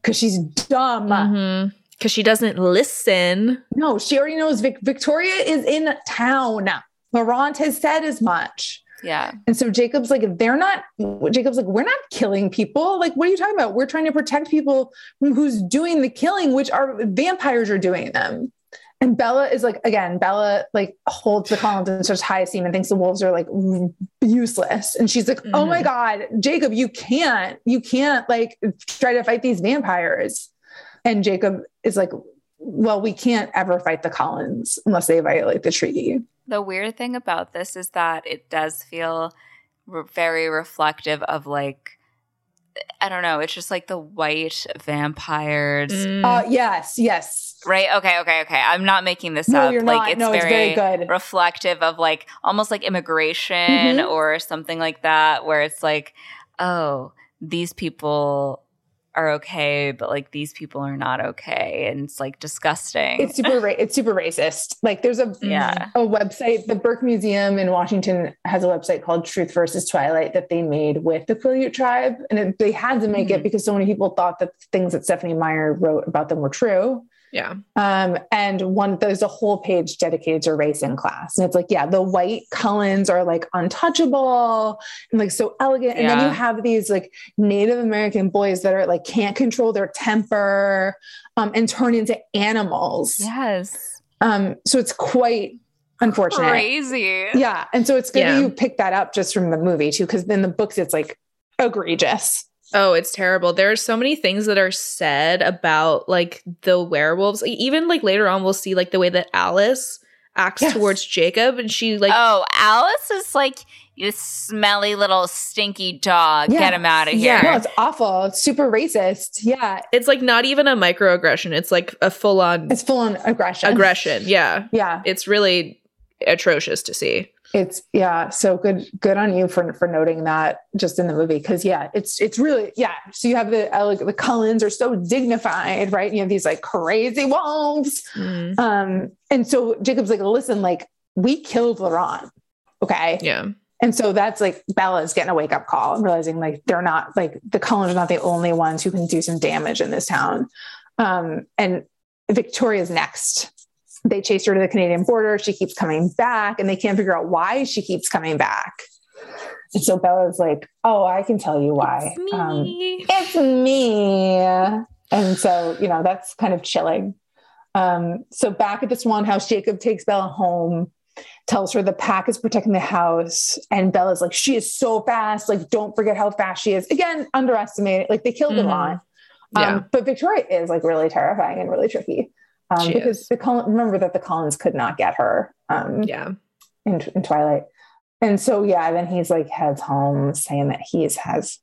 Speaker 3: Because she's dumb.
Speaker 1: Because Mm-hmm. she doesn't listen.
Speaker 3: No, she already knows Vic- Victoria is in town. Laurent has said as much.
Speaker 2: Yeah.
Speaker 3: And so Jacob's like, they're not, Jacob's like, we're not killing people. Like, what are you talking about? We're trying to protect people from who's doing the killing, which are vampires are doing them. And Bella is like, again, Bella like holds the Cullens in such high esteem and thinks the wolves are like useless. And she's like, oh my God, Jacob, you can't, you can't like try to fight these vampires. And Jacob is like, well, we can't ever fight the Cullens unless they violate the treaty.
Speaker 2: The weird thing about this is that it does feel re- very reflective of like I don't know, it's just like the white vampires.
Speaker 1: Mm.
Speaker 3: Uh, yes, yes.
Speaker 2: Right? Okay, okay, okay. I'm not making this
Speaker 3: No,
Speaker 2: up.
Speaker 3: you're
Speaker 2: like
Speaker 3: not.
Speaker 2: it's
Speaker 3: No, it's
Speaker 2: very,
Speaker 3: very good.
Speaker 2: reflective of like almost like immigration
Speaker 3: Mhm.
Speaker 2: or something like that where it's like, oh, these people are okay, but like these people are not okay. And it's like disgusting.
Speaker 3: It's super ra- it's super racist. Like there's a
Speaker 2: yeah.
Speaker 3: a website, the Burke Museum in Washington has a website called Truth versus Twilight that they made with the Quileute tribe. And it, they had to make it
Speaker 1: Mhm.
Speaker 3: because so many people thought that the things that Stephenie Meyer wrote about them were true.
Speaker 1: Yeah.
Speaker 3: Um, and one there's a whole page dedicated to race in class. And it's like, yeah, the white Cullens are like untouchable and like so elegant. And then you have these like Native American boys that are like can't control their temper um, and turn into animals.
Speaker 2: Yes.
Speaker 3: Um, so it's quite unfortunate.
Speaker 2: Crazy.
Speaker 3: Yeah. And so it's good
Speaker 1: Yeah.
Speaker 3: that you pick that up just from the movie too, because in the books it's like egregious.
Speaker 1: Oh, it's terrible. There are so many things that are said about like the werewolves. Even like later on, we'll see like the way that Alice acts
Speaker 3: Yes.
Speaker 1: towards Jacob, and she like
Speaker 2: oh, Alice is like you smelly little stinky dog.
Speaker 3: Yeah.
Speaker 2: Get him out of here.
Speaker 3: No, it's awful. It's super racist. Yeah.
Speaker 1: it's like not even a microaggression. It's like a full on
Speaker 3: It's full on aggression.
Speaker 1: aggression. Yeah,
Speaker 3: Yeah.
Speaker 1: it's really atrocious to see.
Speaker 3: It's yeah, so good good on you for for noting that just in the movie because yeah, it's it's really yeah. So you have the uh, like the Cullens are so dignified, right? You have these like crazy wolves,
Speaker 1: Mm.
Speaker 3: um, and so Jacob's like, listen, like we killed Laurent, okay,
Speaker 1: Yeah.
Speaker 3: and so that's like Bella's getting a wake up call and realizing like they're not like the Cullens are not the only ones who can do some damage in this town, um, and Victoria's next. They chase her to the Canadian border. She keeps coming back, and they can't figure out why she keeps coming back. And so Bella's like, "Oh, I can tell you why. It's Um, it's me." And so you know that's kind of chilling. Um, so back at the Swan House, Jacob takes Bella home, tells her the pack is protecting the house, and Bella's like, "She is so fast. Like, don't forget how fast she is." Again, underestimated. Like they killed
Speaker 1: Mhm.
Speaker 3: a lot.
Speaker 1: Yeah.
Speaker 3: Um, but Victoria is like really terrifying and really tricky um, because the Cull- remember that the Cullens could not get her um,
Speaker 1: Yeah.
Speaker 3: in, in Twilight. And so, yeah, then he's like heads home saying that he has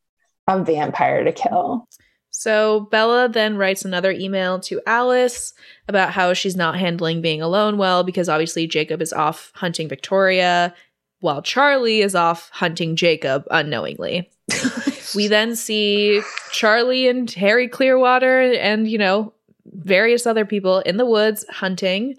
Speaker 3: a vampire to kill.
Speaker 1: So Bella then writes another email to Alice about how she's not handling being alone well because obviously Jacob is off hunting Victoria while Charlie is off hunting Jacob unknowingly. we then see Charlie and Harry Clearwater and, you know, various other people in the woods hunting.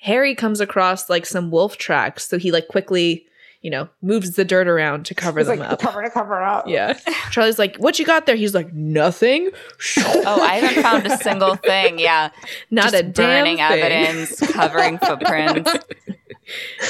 Speaker 1: Harry comes across like some wolf tracks, so he like quickly, you know, moves the dirt around to cover
Speaker 3: It's
Speaker 1: them
Speaker 3: like
Speaker 1: up.
Speaker 3: cover to cover up.
Speaker 1: Yeah. Charlie's like, "What you got there?" He's like, "Nothing."
Speaker 2: Oh, I haven't found a single thing. Yeah.
Speaker 1: Not
Speaker 2: Just
Speaker 1: a damn thing.
Speaker 2: evidence, covering footprints.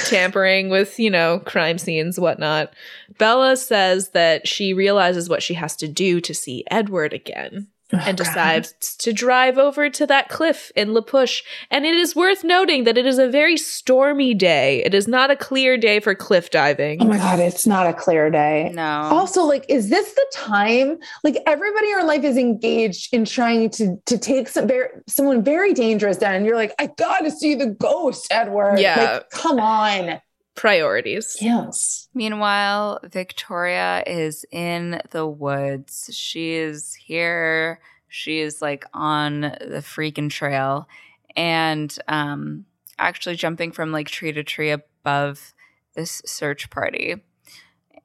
Speaker 1: tampering with, you know, crime scenes, whatnot. Bella says that she realizes what she has to do to see Edward again and
Speaker 3: Oh,
Speaker 1: decides to drive over to that cliff in La Push. And it is worth noting that it is a very stormy day. It is not a clear day for cliff diving.
Speaker 3: Oh my God, it's not a clear day.
Speaker 2: No.
Speaker 3: Also, like, is this the time? Like, everybody in your life is engaged in trying to to take some very, someone very dangerous down, and you're like, I gotta see the ghost, Edward.
Speaker 1: Yeah.
Speaker 3: like, come on.
Speaker 1: Priorities.
Speaker 3: Yes.
Speaker 2: Meanwhile, Victoria is in the woods. She is here. She is like on the freaking trail and um actually jumping from like tree to tree above this search party.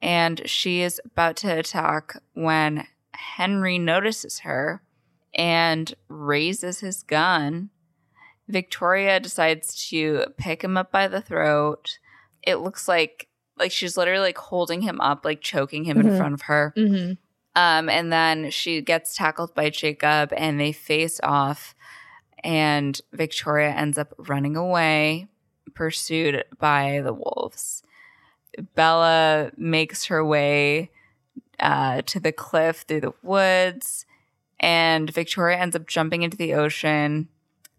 Speaker 2: And she is about to attack when Henry notices her and raises his gun. Victoria decides to pick him up by the throat. It looks like like she's literally like holding him up, like choking him in
Speaker 3: Mhm.
Speaker 2: front of her.
Speaker 1: Mm-hmm.
Speaker 2: Um, and then she gets tackled by Jacob and they face off. And Victoria ends up running away, pursued by the wolves. Bella makes her way uh, to the cliff through the woods, and Victoria ends up jumping into the ocean,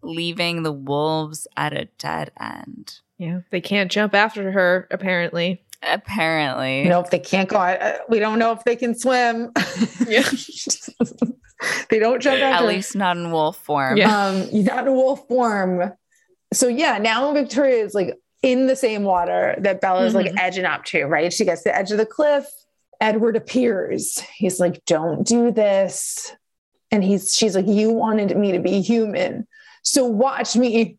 Speaker 2: leaving the wolves at a dead end.
Speaker 1: Yeah. They can't jump after her, apparently.
Speaker 2: Apparently.
Speaker 3: You know, if they can't go, uh, we don't know if they can swim.
Speaker 1: Yeah.
Speaker 3: they don't jump
Speaker 2: At
Speaker 3: after.
Speaker 2: least not in wolf form.
Speaker 1: Yeah.
Speaker 3: Um, not in wolf form. So yeah, now Victoria is like in the same water that Bella's like
Speaker 1: Mhm.
Speaker 3: edging up to, right? She gets to the edge of the cliff. Edward appears. He's like, don't do this. And he's she's like, you wanted me to be human. So watch me.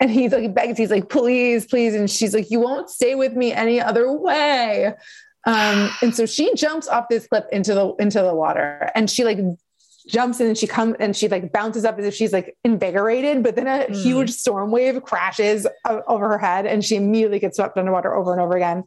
Speaker 3: And he's like begs, he's like, please, please. And she's like, you won't stay with me any other way. Um, and so she jumps off this cliff into the into the water and she like jumps in and she comes and she like bounces up as if she's like invigorated, but then a
Speaker 1: Mm.
Speaker 3: huge storm wave crashes over her head and she immediately gets swept underwater over and over again.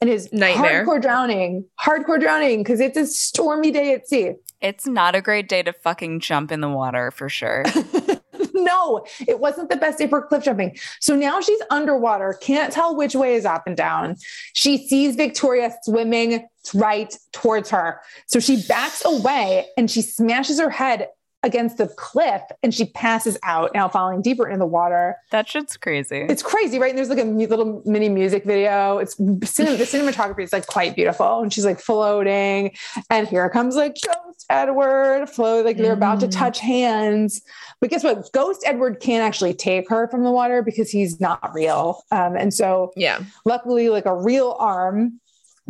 Speaker 3: And is
Speaker 1: Nightmare.
Speaker 3: hardcore drowning, hardcore drowning because it's a stormy day at sea.
Speaker 2: It's not a great day to fucking jump in the water for sure.
Speaker 3: no, it wasn't the best day for cliff jumping. So now she's underwater, can't tell which way is up and down. She sees Victoria swimming right towards her. So she backs away and she smashes her head against the cliff and she passes out, now falling deeper in the water.
Speaker 2: that shit's crazy.
Speaker 3: It's crazy, right? And there's like a little mini music video. It's cin- the cinematography is like quite beautiful, and she's like floating, and here comes like Ghost Edward float, like they're about to
Speaker 1: Mm.
Speaker 3: touch hands. But guess what? Ghost Edward can't actually take her from the water because he's not real, um, and so
Speaker 1: Yeah.
Speaker 3: luckily, like a real arm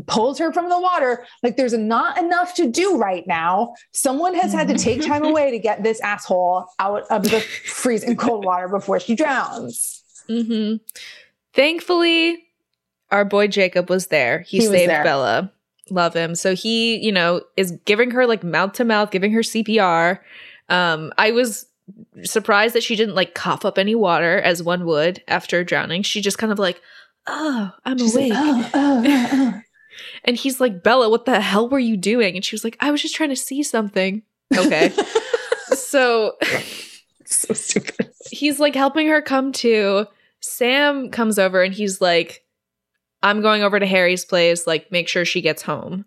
Speaker 3: pulls her from the water. Like there's not enough to do right now. Someone has had to take time away to get this asshole out of the freezing cold water before she drowns.
Speaker 1: Mm-hmm. Thankfully, our boy Jacob was there. He,
Speaker 3: He
Speaker 1: saved
Speaker 3: there.
Speaker 1: Bella. Love him. So he, you know, is giving her like mouth to mouth, giving her CPR. Um, I was surprised that she didn't like cough up any water as one would after drowning. She just kind of like, oh, I'm
Speaker 3: She's like,
Speaker 1: awake.
Speaker 3: oh, oh, oh, oh.
Speaker 1: And he's like, Bella, what the hell were you doing? And she was like, I was just trying to see something. Okay. so
Speaker 3: so stupid.
Speaker 1: he's like helping her come to. Sam comes over and he's like, I'm going over to Harry's place, like, make sure she gets home.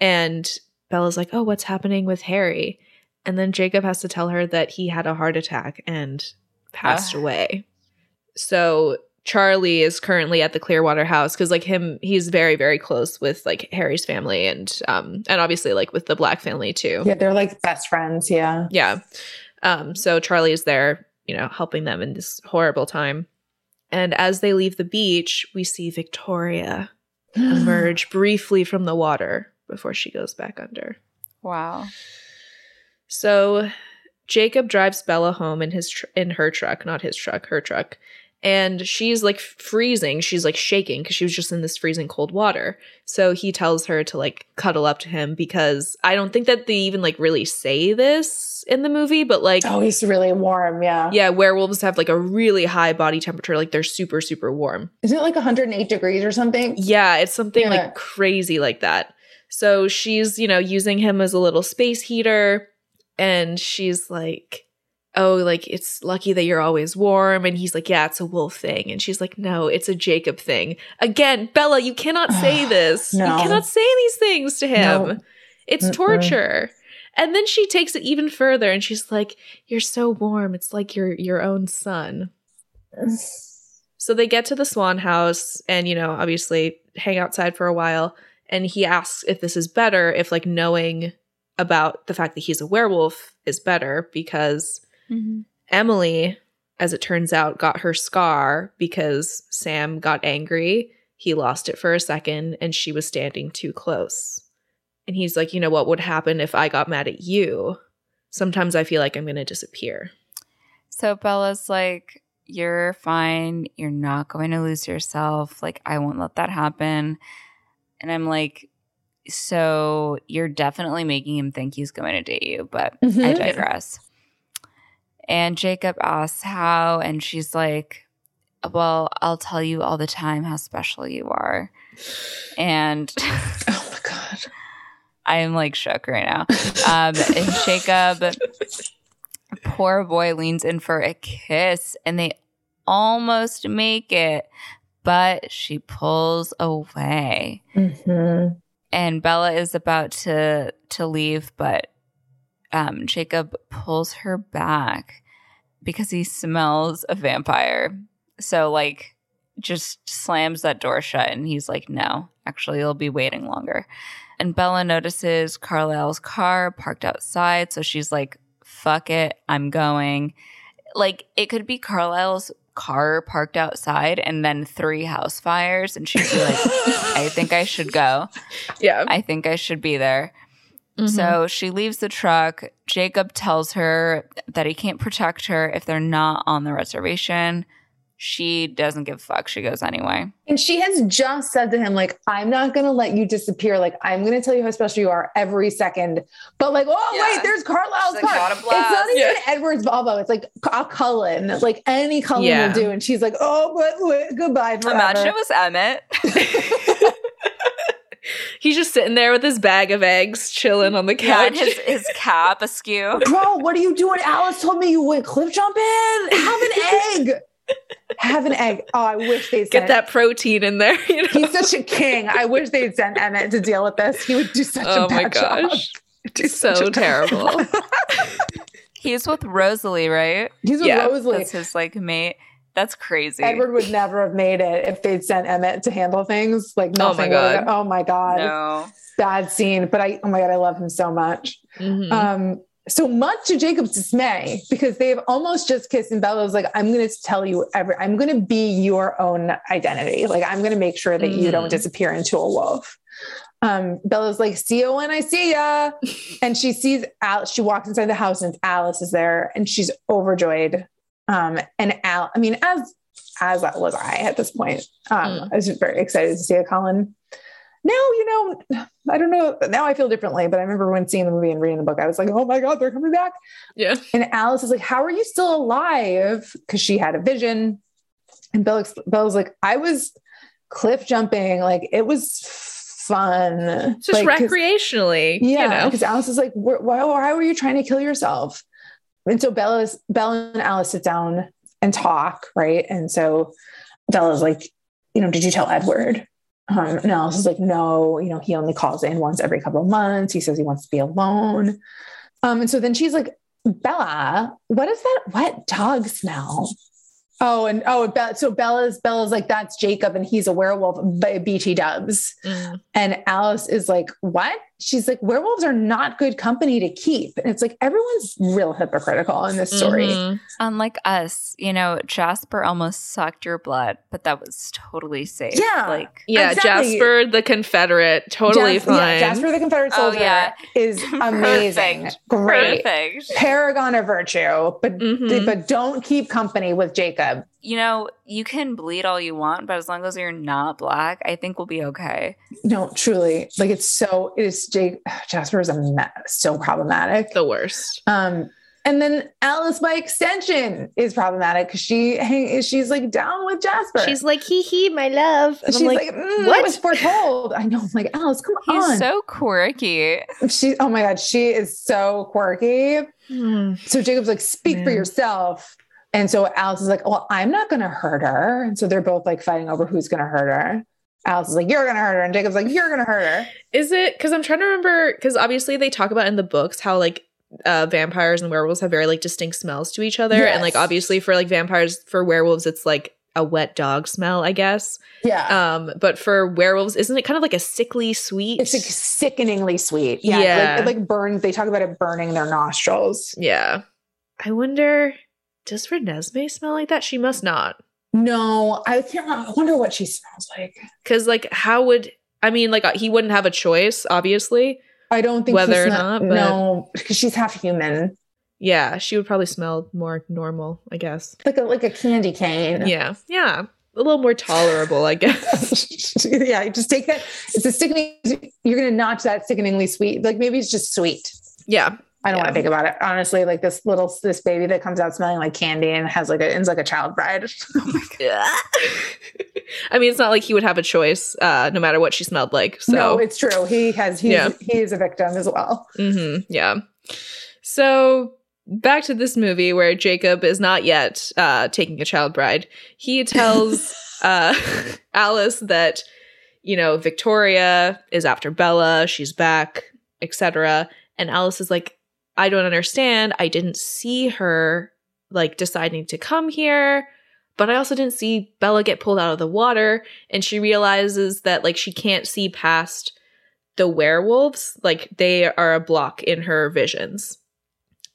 Speaker 1: And Bella's like, Oh, what's happening with Harry? And then Jacob has to tell her that he had a heart attack and passed
Speaker 2: Ah.
Speaker 1: away. So Charlie is currently at the Clearwater house because like him, he's very, very close with like Harry's family and um and obviously like with the Black family too.
Speaker 3: Yeah, they're like best friends. Yeah.
Speaker 1: Yeah. Um, so Charlie is there, you know, helping them in this horrible time. And as they leave the beach, we see Victoria emerge briefly from the water before she goes back under.
Speaker 2: Wow.
Speaker 1: So Jacob drives Bella home in his tr- in her truck, not his truck, her truck. And she's like freezing. She's like shaking because she was just in this freezing cold water. So he tells her to like cuddle up to him because I don't think that they even like really say this in the movie, but like
Speaker 3: Oh, he's really warm. Yeah.
Speaker 1: yeah, werewolves have like a really high body temperature. Like they're super, super warm.
Speaker 3: Isn't it like 108 degrees or something?
Speaker 1: Yeah, it's something
Speaker 3: Yeah.
Speaker 1: like crazy like that. So she's, you know, using him as a little space heater. And she's like, Oh, like it's lucky that you're always warm. And he's like, Yeah, it's a wolf thing. And she's like, No, it's a Jacob thing. Again, Bella, you cannot say this.
Speaker 3: No.
Speaker 1: You cannot say these things to him.
Speaker 3: No.
Speaker 1: It's
Speaker 3: Mm-mm.
Speaker 1: torture. And then she takes it even further and she's like, You're so warm. It's like your your own son. So they get to the Swan house and, you know, obviously hang outside for a while. And he asks if this is better, if like knowing about the fact that he's a werewolf is better because Emily, as it turns out, got her scar because Sam got angry. He lost it for a second and she was standing too close. And he's like, you know what would happen if I got mad at you? Sometimes I feel like I'm going to disappear.
Speaker 2: So Bella's like, You're fine. You're not going to lose yourself. Like, I won't let that happen. And I'm like, So you're definitely making him think he's going to date you, but I
Speaker 3: Mhm.
Speaker 2: digress. And Jacob asks how, and she's like, Well, I'll tell you all the time how special you are. And
Speaker 3: Oh my God.
Speaker 2: I am like shook right now. Um, and Jacob, poor boy, leans in for a kiss, and they almost make it, but she pulls away.
Speaker 3: Mhm.
Speaker 2: And Bella is about to to leave, but um, Jacob pulls her back because he smells a vampire. So like, just slams that door shut, and he's like, "No, actually, you'll be waiting longer." And Bella notices Carlisle's car parked outside. So she's like, fuck it, I'm going. Like, it could be Carlisle's car parked outside and then three house fires. And she'd be like, I think I should go.
Speaker 1: Yeah.
Speaker 2: I think I should be there.
Speaker 1: Mm-hmm.
Speaker 2: So she leaves the truck. Jacob tells her that he can't protect her if they're not on the reservation. She doesn't give a fuck. She goes anyway.
Speaker 3: And she has just said to him, like, I'm not going to let you disappear. Like, I'm going to tell you how special you are every second. But, like, oh,
Speaker 2: Yeah.
Speaker 3: wait, there's Carlisle's
Speaker 2: She's like,
Speaker 3: car. It's not
Speaker 2: blast."
Speaker 3: even Edward's Volvo. It's like a Cullen. Like, any Cullen
Speaker 1: Yeah.
Speaker 3: will do. And she's like, oh, but wait, goodbye. Forever.
Speaker 2: Imagine it was Emmett.
Speaker 1: He's just sitting there with his bag of eggs, chilling on the
Speaker 2: Yeah,
Speaker 1: couch.
Speaker 2: and his, his cap askew.
Speaker 3: Bro, what are you doing? Alice told me you went cliff jumping. Have an egg. Have an egg. Oh, I wish they'd
Speaker 1: Get
Speaker 3: sent-
Speaker 1: that protein in there. You know?
Speaker 3: He's such a king. I wish they'd sent Emmett to deal with this. He would do such
Speaker 1: oh
Speaker 3: a bad job.
Speaker 1: gosh,
Speaker 3: Do
Speaker 1: so terrible.
Speaker 2: He's with Rosalie, right?
Speaker 3: He's with
Speaker 1: Yeah,
Speaker 3: Rosalie.
Speaker 2: That's his like mate. That's crazy.
Speaker 3: Edward would never have made it if they'd sent Emmett to handle things. Like
Speaker 1: Oh my. God.
Speaker 3: Oh my god.
Speaker 2: no.
Speaker 3: Bad scene. But I oh my god, I love him so much.
Speaker 1: Mhm.
Speaker 3: Um, so much to Jacob's dismay, because they've almost just kissed, and Bella's like, I'm gonna tell you every I'm gonna be your own identity. Like I'm gonna make sure that you don't
Speaker 1: Mhm.
Speaker 3: disappear into a wolf. Um, Bella's like, see you when I see ya. and she sees Al, she walks inside the house and Alice is there and she's overjoyed. Um, and Al, I mean, as as was I at this point. Um,
Speaker 1: Mm.
Speaker 3: I was just very excited to see a Cullen. Now, you know, I don't know. Now I feel differently, but I remember when seeing the movie and reading the book, I was like, oh my God, they're coming back.
Speaker 1: Yeah.
Speaker 3: And Alice is like, How are you still alive? Because she had a vision. And Bill, Bill was like, I was cliff jumping. Like it was fun.
Speaker 1: Just
Speaker 3: Like,
Speaker 1: recreationally.
Speaker 3: yeah,
Speaker 1: You know?
Speaker 3: because Alice is like, why, why were you trying to kill yourself? And so Bella's Bella and Alice sit down and talk, right? And so Bella's like, you know, did you tell Edward? Um, and Alice is like, no, you know, he only calls in once every couple of months. He says he wants to be alone. Um, and so then she's like, Bella, what is that wet dog smell? Oh, and oh, so Bella's Bella's like, that's Jacob, and he's a werewolf by BT Dubs.
Speaker 1: Mm.
Speaker 3: And Alice is like, What? She's like, Werewolves are not good company to keep. And it's like, everyone's real hypocritical in this story.
Speaker 1: Mhm.
Speaker 2: Unlike us, you know, Jasper almost sucked your blood, but that was totally safe.
Speaker 3: Yeah.
Speaker 2: Like,
Speaker 1: Yeah,
Speaker 3: Exactly.
Speaker 1: Jasper the Confederate, totally
Speaker 3: Jas-
Speaker 1: fine.
Speaker 3: Yeah, Jasper the Confederate
Speaker 2: Oh,
Speaker 3: soldier
Speaker 2: yeah.
Speaker 3: is amazing.
Speaker 2: Perfect.
Speaker 3: Great.
Speaker 2: perfect.
Speaker 3: Paragon of virtue, but
Speaker 1: Mhm.
Speaker 3: but don't keep company with Jacob.
Speaker 2: You know, you can bleed all you want, but as long as you're not black, I think we'll be okay.
Speaker 3: No, truly. Like it's so it is Jake Jasper is a me- so problematic.
Speaker 1: the worst.
Speaker 3: Um, and then Alice by extension is problematic because she hang, she's like down with Jasper.
Speaker 1: She's like, hee hee, my love. And
Speaker 3: she's
Speaker 1: I'm
Speaker 3: like,
Speaker 1: like,
Speaker 3: "Mm,
Speaker 1: what?
Speaker 3: Was foretold. I know. I'm like Alice, come
Speaker 2: He's
Speaker 3: on.
Speaker 2: so quirky.
Speaker 3: she. Oh my god, she is so quirky.
Speaker 1: Hmm.
Speaker 3: So Jacob's like, speak for yourself. And so Alice is like, well, I'm not going to hurt her. And so they're both like fighting over who's going to hurt her. Alice is like, you're going to hurt her. And Jacob's like, you're going to hurt her.
Speaker 1: Is it because I'm trying to remember? Because obviously they talk about in the books how like uh, vampires and werewolves have very like distinct smells to each other, and like obviously for like vampires, for werewolves, it's like a wet dog smell, I guess.
Speaker 3: Yeah.
Speaker 1: Um, but for werewolves, isn't it kind of like a sickly sweet?
Speaker 3: it's like sickeningly sweet. Yeah.
Speaker 1: Yeah.
Speaker 3: Like, it like burns. They talk about it burning their nostrils.
Speaker 1: yeah. I wonder, does Renesmee smell like that? She must not.
Speaker 3: No, I can't. I wonder what she smells like.
Speaker 1: Because like, how would I mean? Like, he wouldn't have a choice, obviously.
Speaker 3: I don't think
Speaker 1: Whether
Speaker 3: he
Speaker 1: or not, but-
Speaker 3: no, because she's half human,
Speaker 1: Yeah, she would probably smell more normal, I guess.
Speaker 3: like a like a candy cane.
Speaker 1: Yeah, yeah, a little more tolerable, I guess.
Speaker 3: yeah, just take that. It's a sickening. You're gonna notch that sickeningly sweet. Like maybe it's just sweet.
Speaker 1: yeah,
Speaker 3: I don't
Speaker 1: Yeah.
Speaker 3: want to think about it honestly. Like this little this baby that comes out smelling like candy and has like a ends like a child bride.
Speaker 1: I mean, it's not like he would have a choice, uh, no matter what she smelled like. So,
Speaker 3: no, it's true. He has. He's,
Speaker 1: Yeah.
Speaker 3: he is a victim as well.
Speaker 1: hmm yeah. So back to this movie where Jacob is not yet uh, taking a child bride. He tells uh, Alice that you know Victoria is after Bella. She's back, etc. And Alice is like, I don't understand. I didn't see her like deciding to come here. But I also didn't see Bella get pulled out of the water, and she realizes that like she can't see past the werewolves, like they are a block in her visions.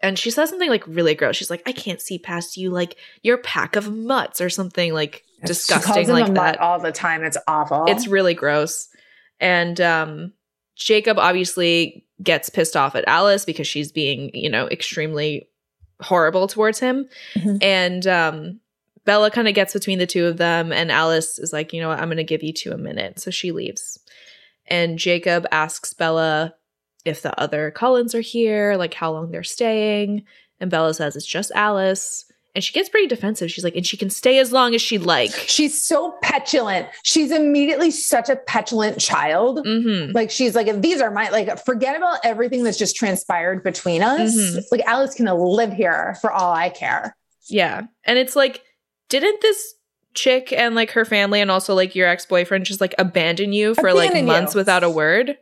Speaker 1: And she says something like really gross. She's like, I can't see past you, like you're pack of mutts or something like disgusting like that.
Speaker 3: all the time. It's awful.
Speaker 1: It's really gross. And um Jacob obviously gets pissed off at Alice because she's being, you know, extremely horrible towards him.
Speaker 3: Mhm.
Speaker 1: And um Bella kind of gets between the two of them and Alice is like, "You know what? I'm going to give you two a minute." So she leaves. And Jacob asks Bella if the other Cullens are here, like how long they're staying, and Bella says it's just Alice. And she gets pretty defensive. She's like, "And she can stay as long as she'd like."
Speaker 3: She's so petulant. She's immediately such a petulant child.
Speaker 1: Mhm.
Speaker 3: Like she's like, these are my like. Forget about everything that's just transpired between us.
Speaker 1: Mhm.
Speaker 3: Like Alice can live here for all I care.
Speaker 1: Yeah. And it's like, didn't this chick and like her family and also like your ex boyfriend just like abandon you for like
Speaker 3: Abandon you.
Speaker 1: months without a word?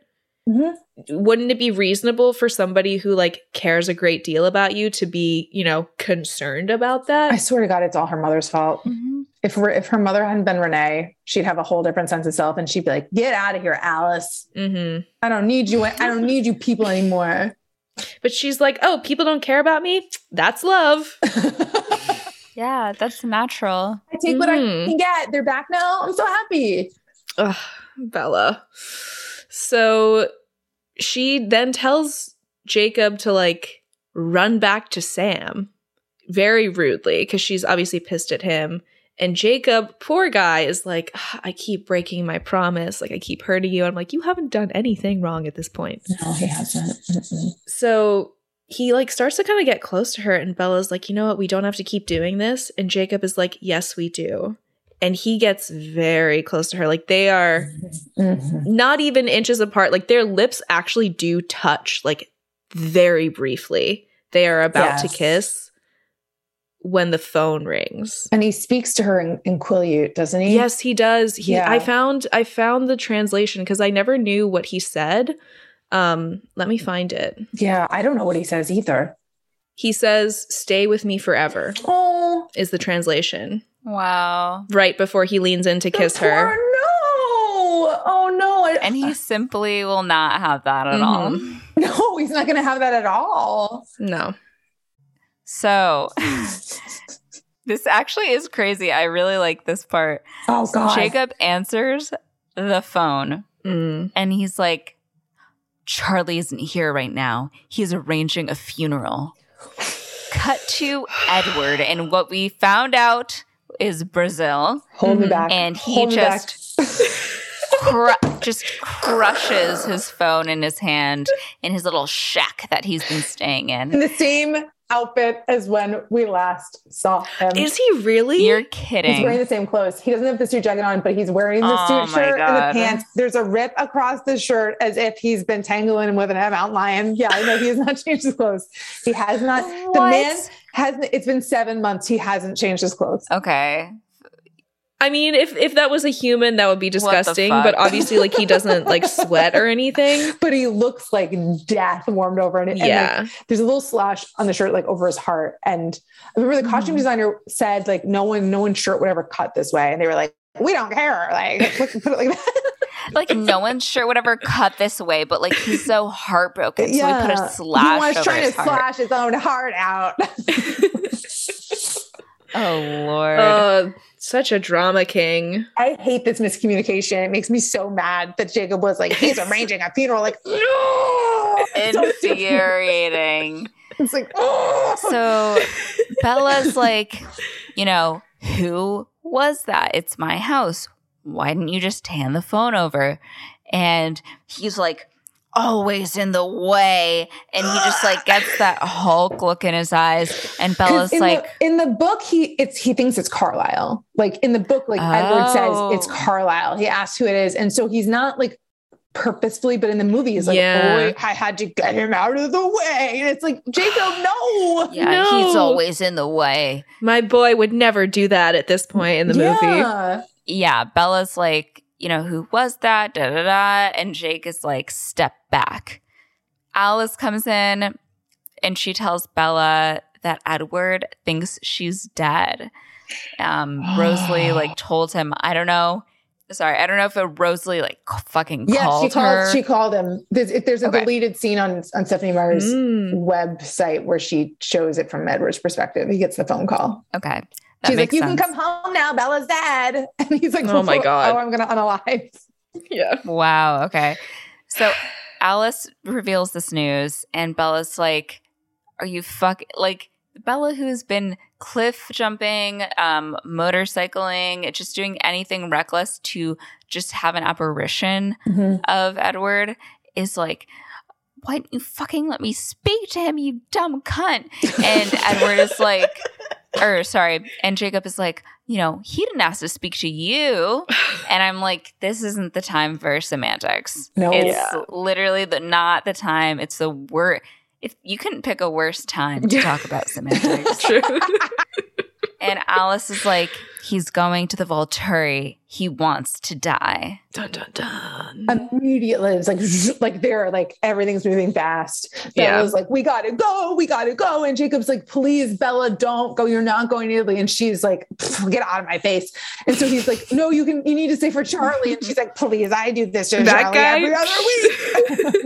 Speaker 3: Mhm.
Speaker 1: Wouldn't it be reasonable for somebody who like cares a great deal about you to be, you know, concerned about that?
Speaker 3: I swear to God, it's all her mother's fault. If her, if her mother hadn't been Renee, she'd have a whole different sense of self, and she'd be like, "Get out of here, Alice.
Speaker 1: Mm-hmm.
Speaker 3: I don't need you. I don't need you people anymore."
Speaker 1: But she's like, oh, people don't care about me? That's love.
Speaker 2: Yeah, that's natural.
Speaker 3: I take what. I can get. They're back now. I'm so happy.
Speaker 1: Ugh, Bella. So she then tells Jacob to like run back to Sam very rudely because she's obviously pissed at him. And Jacob, poor guy, is like, "Ah, I keep breaking my promise. Like, I keep hurting you. I'm like, you haven't done anything wrong at this point.
Speaker 3: No, he hasn't.
Speaker 1: So he like starts to kind of get close to her, and Bella's like, you know what? We don't have to keep doing this. And Jacob is like, yes, we do. And he gets very close to her. Like, they are
Speaker 3: Mhm.
Speaker 1: not even inches apart. Like, their lips actually do touch, like, very briefly. They are about to kiss when the phone rings.
Speaker 3: And he speaks to her in, in Quileute, doesn't he?
Speaker 1: Yes, he does. He
Speaker 3: Yeah.
Speaker 1: I found I found the translation because I never knew what he said. Um, let me find it.
Speaker 3: Yeah, I don't know what he says either.
Speaker 1: He says, "Stay with me forever."
Speaker 3: Oh,
Speaker 1: Is the translation
Speaker 2: Wow.
Speaker 1: right before he leans in to kiss
Speaker 3: poor
Speaker 1: her?
Speaker 3: No. Oh no. I-
Speaker 2: And he simply will not have that at all.
Speaker 3: no, he's not going to have that at all.
Speaker 1: No.
Speaker 2: So this actually is crazy. I really like this part.
Speaker 3: Oh god.
Speaker 2: Jacob answers the phone
Speaker 1: Mm.
Speaker 2: and he's like, Charlie isn't here right now. He's arranging a funeral. Cut to Edward, and what we found out is Brazil,
Speaker 3: Hold me
Speaker 1: Mhm.
Speaker 3: back.
Speaker 2: and he
Speaker 3: Hold
Speaker 2: just cru- just crushes his phone in his hand in his little shack that he's been staying
Speaker 3: in
Speaker 2: in.
Speaker 3: the same outfit as when we last saw him.
Speaker 1: Is he really?
Speaker 2: You're kidding.
Speaker 3: He's wearing the same clothes. He doesn't have the suit jacket on, but he's wearing the
Speaker 2: Oh
Speaker 3: suit
Speaker 2: my
Speaker 3: shirt and the pants. There's a rip across the shirt as if he's been tangling him with an mountain lion. Yeah, I know he has not changed his clothes. He has not. The man hasn't. It's been seven months. He hasn't changed his clothes.
Speaker 2: Okay.
Speaker 1: I mean, if if that was a human, that would be disgusting. But obviously, like he doesn't like sweat or anything.
Speaker 3: But he looks like death warmed over, and, and, like,
Speaker 1: Yeah.
Speaker 3: there's a little slash on the shirt, like over his heart. And I remember the costume mm. designer said, like, no one, no one's shirt would ever cut this way, and they were like, we don't care, like, put it like that.
Speaker 2: Like no one's sure would ever cut this way, but like he's so heartbroken, so we put a
Speaker 3: he
Speaker 2: slash
Speaker 3: was
Speaker 2: over
Speaker 3: trying
Speaker 2: his
Speaker 3: to
Speaker 2: heart.
Speaker 3: slash his own heart out.
Speaker 2: Oh lord.
Speaker 1: Uh, such a drama king.
Speaker 3: I hate this miscommunication. It makes me so mad that Jacob was like, he's arranging a funeral. Like, no, It's.
Speaker 2: Infuriating.
Speaker 3: It's like, oh.
Speaker 2: So Bella's like, you know, who was that? It's my house. Why didn't you just hand the phone over? And he's like, always in the way. And he just like gets that Hulk look in his eyes. And Bella's
Speaker 3: in
Speaker 2: like,
Speaker 3: the, in the book, he it's he thinks it's Carlisle. Like in the book, like Edward says
Speaker 2: Oh.
Speaker 3: it's Carlisle. He asks who it is, and so he's not like purposefully, but in the movie, he's like,
Speaker 1: Yeah.
Speaker 3: "Oh, I had to get him out of the way," and it's like, Jacob, no,
Speaker 2: yeah, he's always in the way.
Speaker 1: My boy would never do that at this point in the movie.
Speaker 3: Yeah.
Speaker 2: yeah, Bella's like, you know, who was that? Da da da. And Jake is like, step back. Alice comes in and she tells Bella that Edward thinks she's dead. Um, Rosalie like told him, I don't know. Sorry, I don't know if it Rosalie like fucking
Speaker 3: Yeah,
Speaker 2: called
Speaker 3: she called.
Speaker 2: her.
Speaker 3: She called him. There's, if there's a
Speaker 2: Okay.
Speaker 3: deleted scene on on Stephenie Meyer's
Speaker 1: Mm.
Speaker 3: website where she shows it from Edward's perspective. He gets the phone call.
Speaker 2: okay. That
Speaker 3: She's like, "You
Speaker 2: sense.
Speaker 3: can come home now. Bella's dead." And he's like,
Speaker 1: Oh my God.
Speaker 3: Oh, I'm gonna unalive."
Speaker 1: Yeah.
Speaker 2: Wow. Okay. So Alice reveals this news, and Bella's like, "Are you fuck like Bella, who's been cliff jumping, um, motorcycling, just doing anything reckless to just have an apparition of Edward, is like." Why didn't you fucking let me speak to him, you dumb cunt? And Edward is like, or sorry, and Jacob is like, you know, he didn't ask to speak to you. And I'm like, this isn't the time for semantics.
Speaker 3: No.
Speaker 2: it's
Speaker 1: Yeah.
Speaker 2: literally the not the time. It's the word. If you couldn't pick a worse time to talk about semantics.
Speaker 1: True.
Speaker 2: And Alice is like, he's going to the Volturi. He wants to die.
Speaker 1: dun dun dun.
Speaker 3: Immediately, it's like like there, like everything's moving fast.
Speaker 1: Yeah.
Speaker 3: Bella's like, "We gotta go, we gotta go," and Jacob's like, "Please, Bella, don't go. You're not going to Italy." And she's like, "Get out of my face!" And so he's like, "No, you can. You need to stay for Charlie." And she's like, "Please, I do this to
Speaker 1: That
Speaker 3: Charlie
Speaker 1: guy?
Speaker 3: every other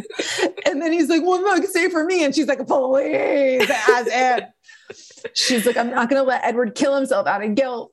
Speaker 3: week." and then he's like, "Well, no, stay for me." And she's like, "Please," as if she's like, "I'm not going to let Edward kill himself out of guilt."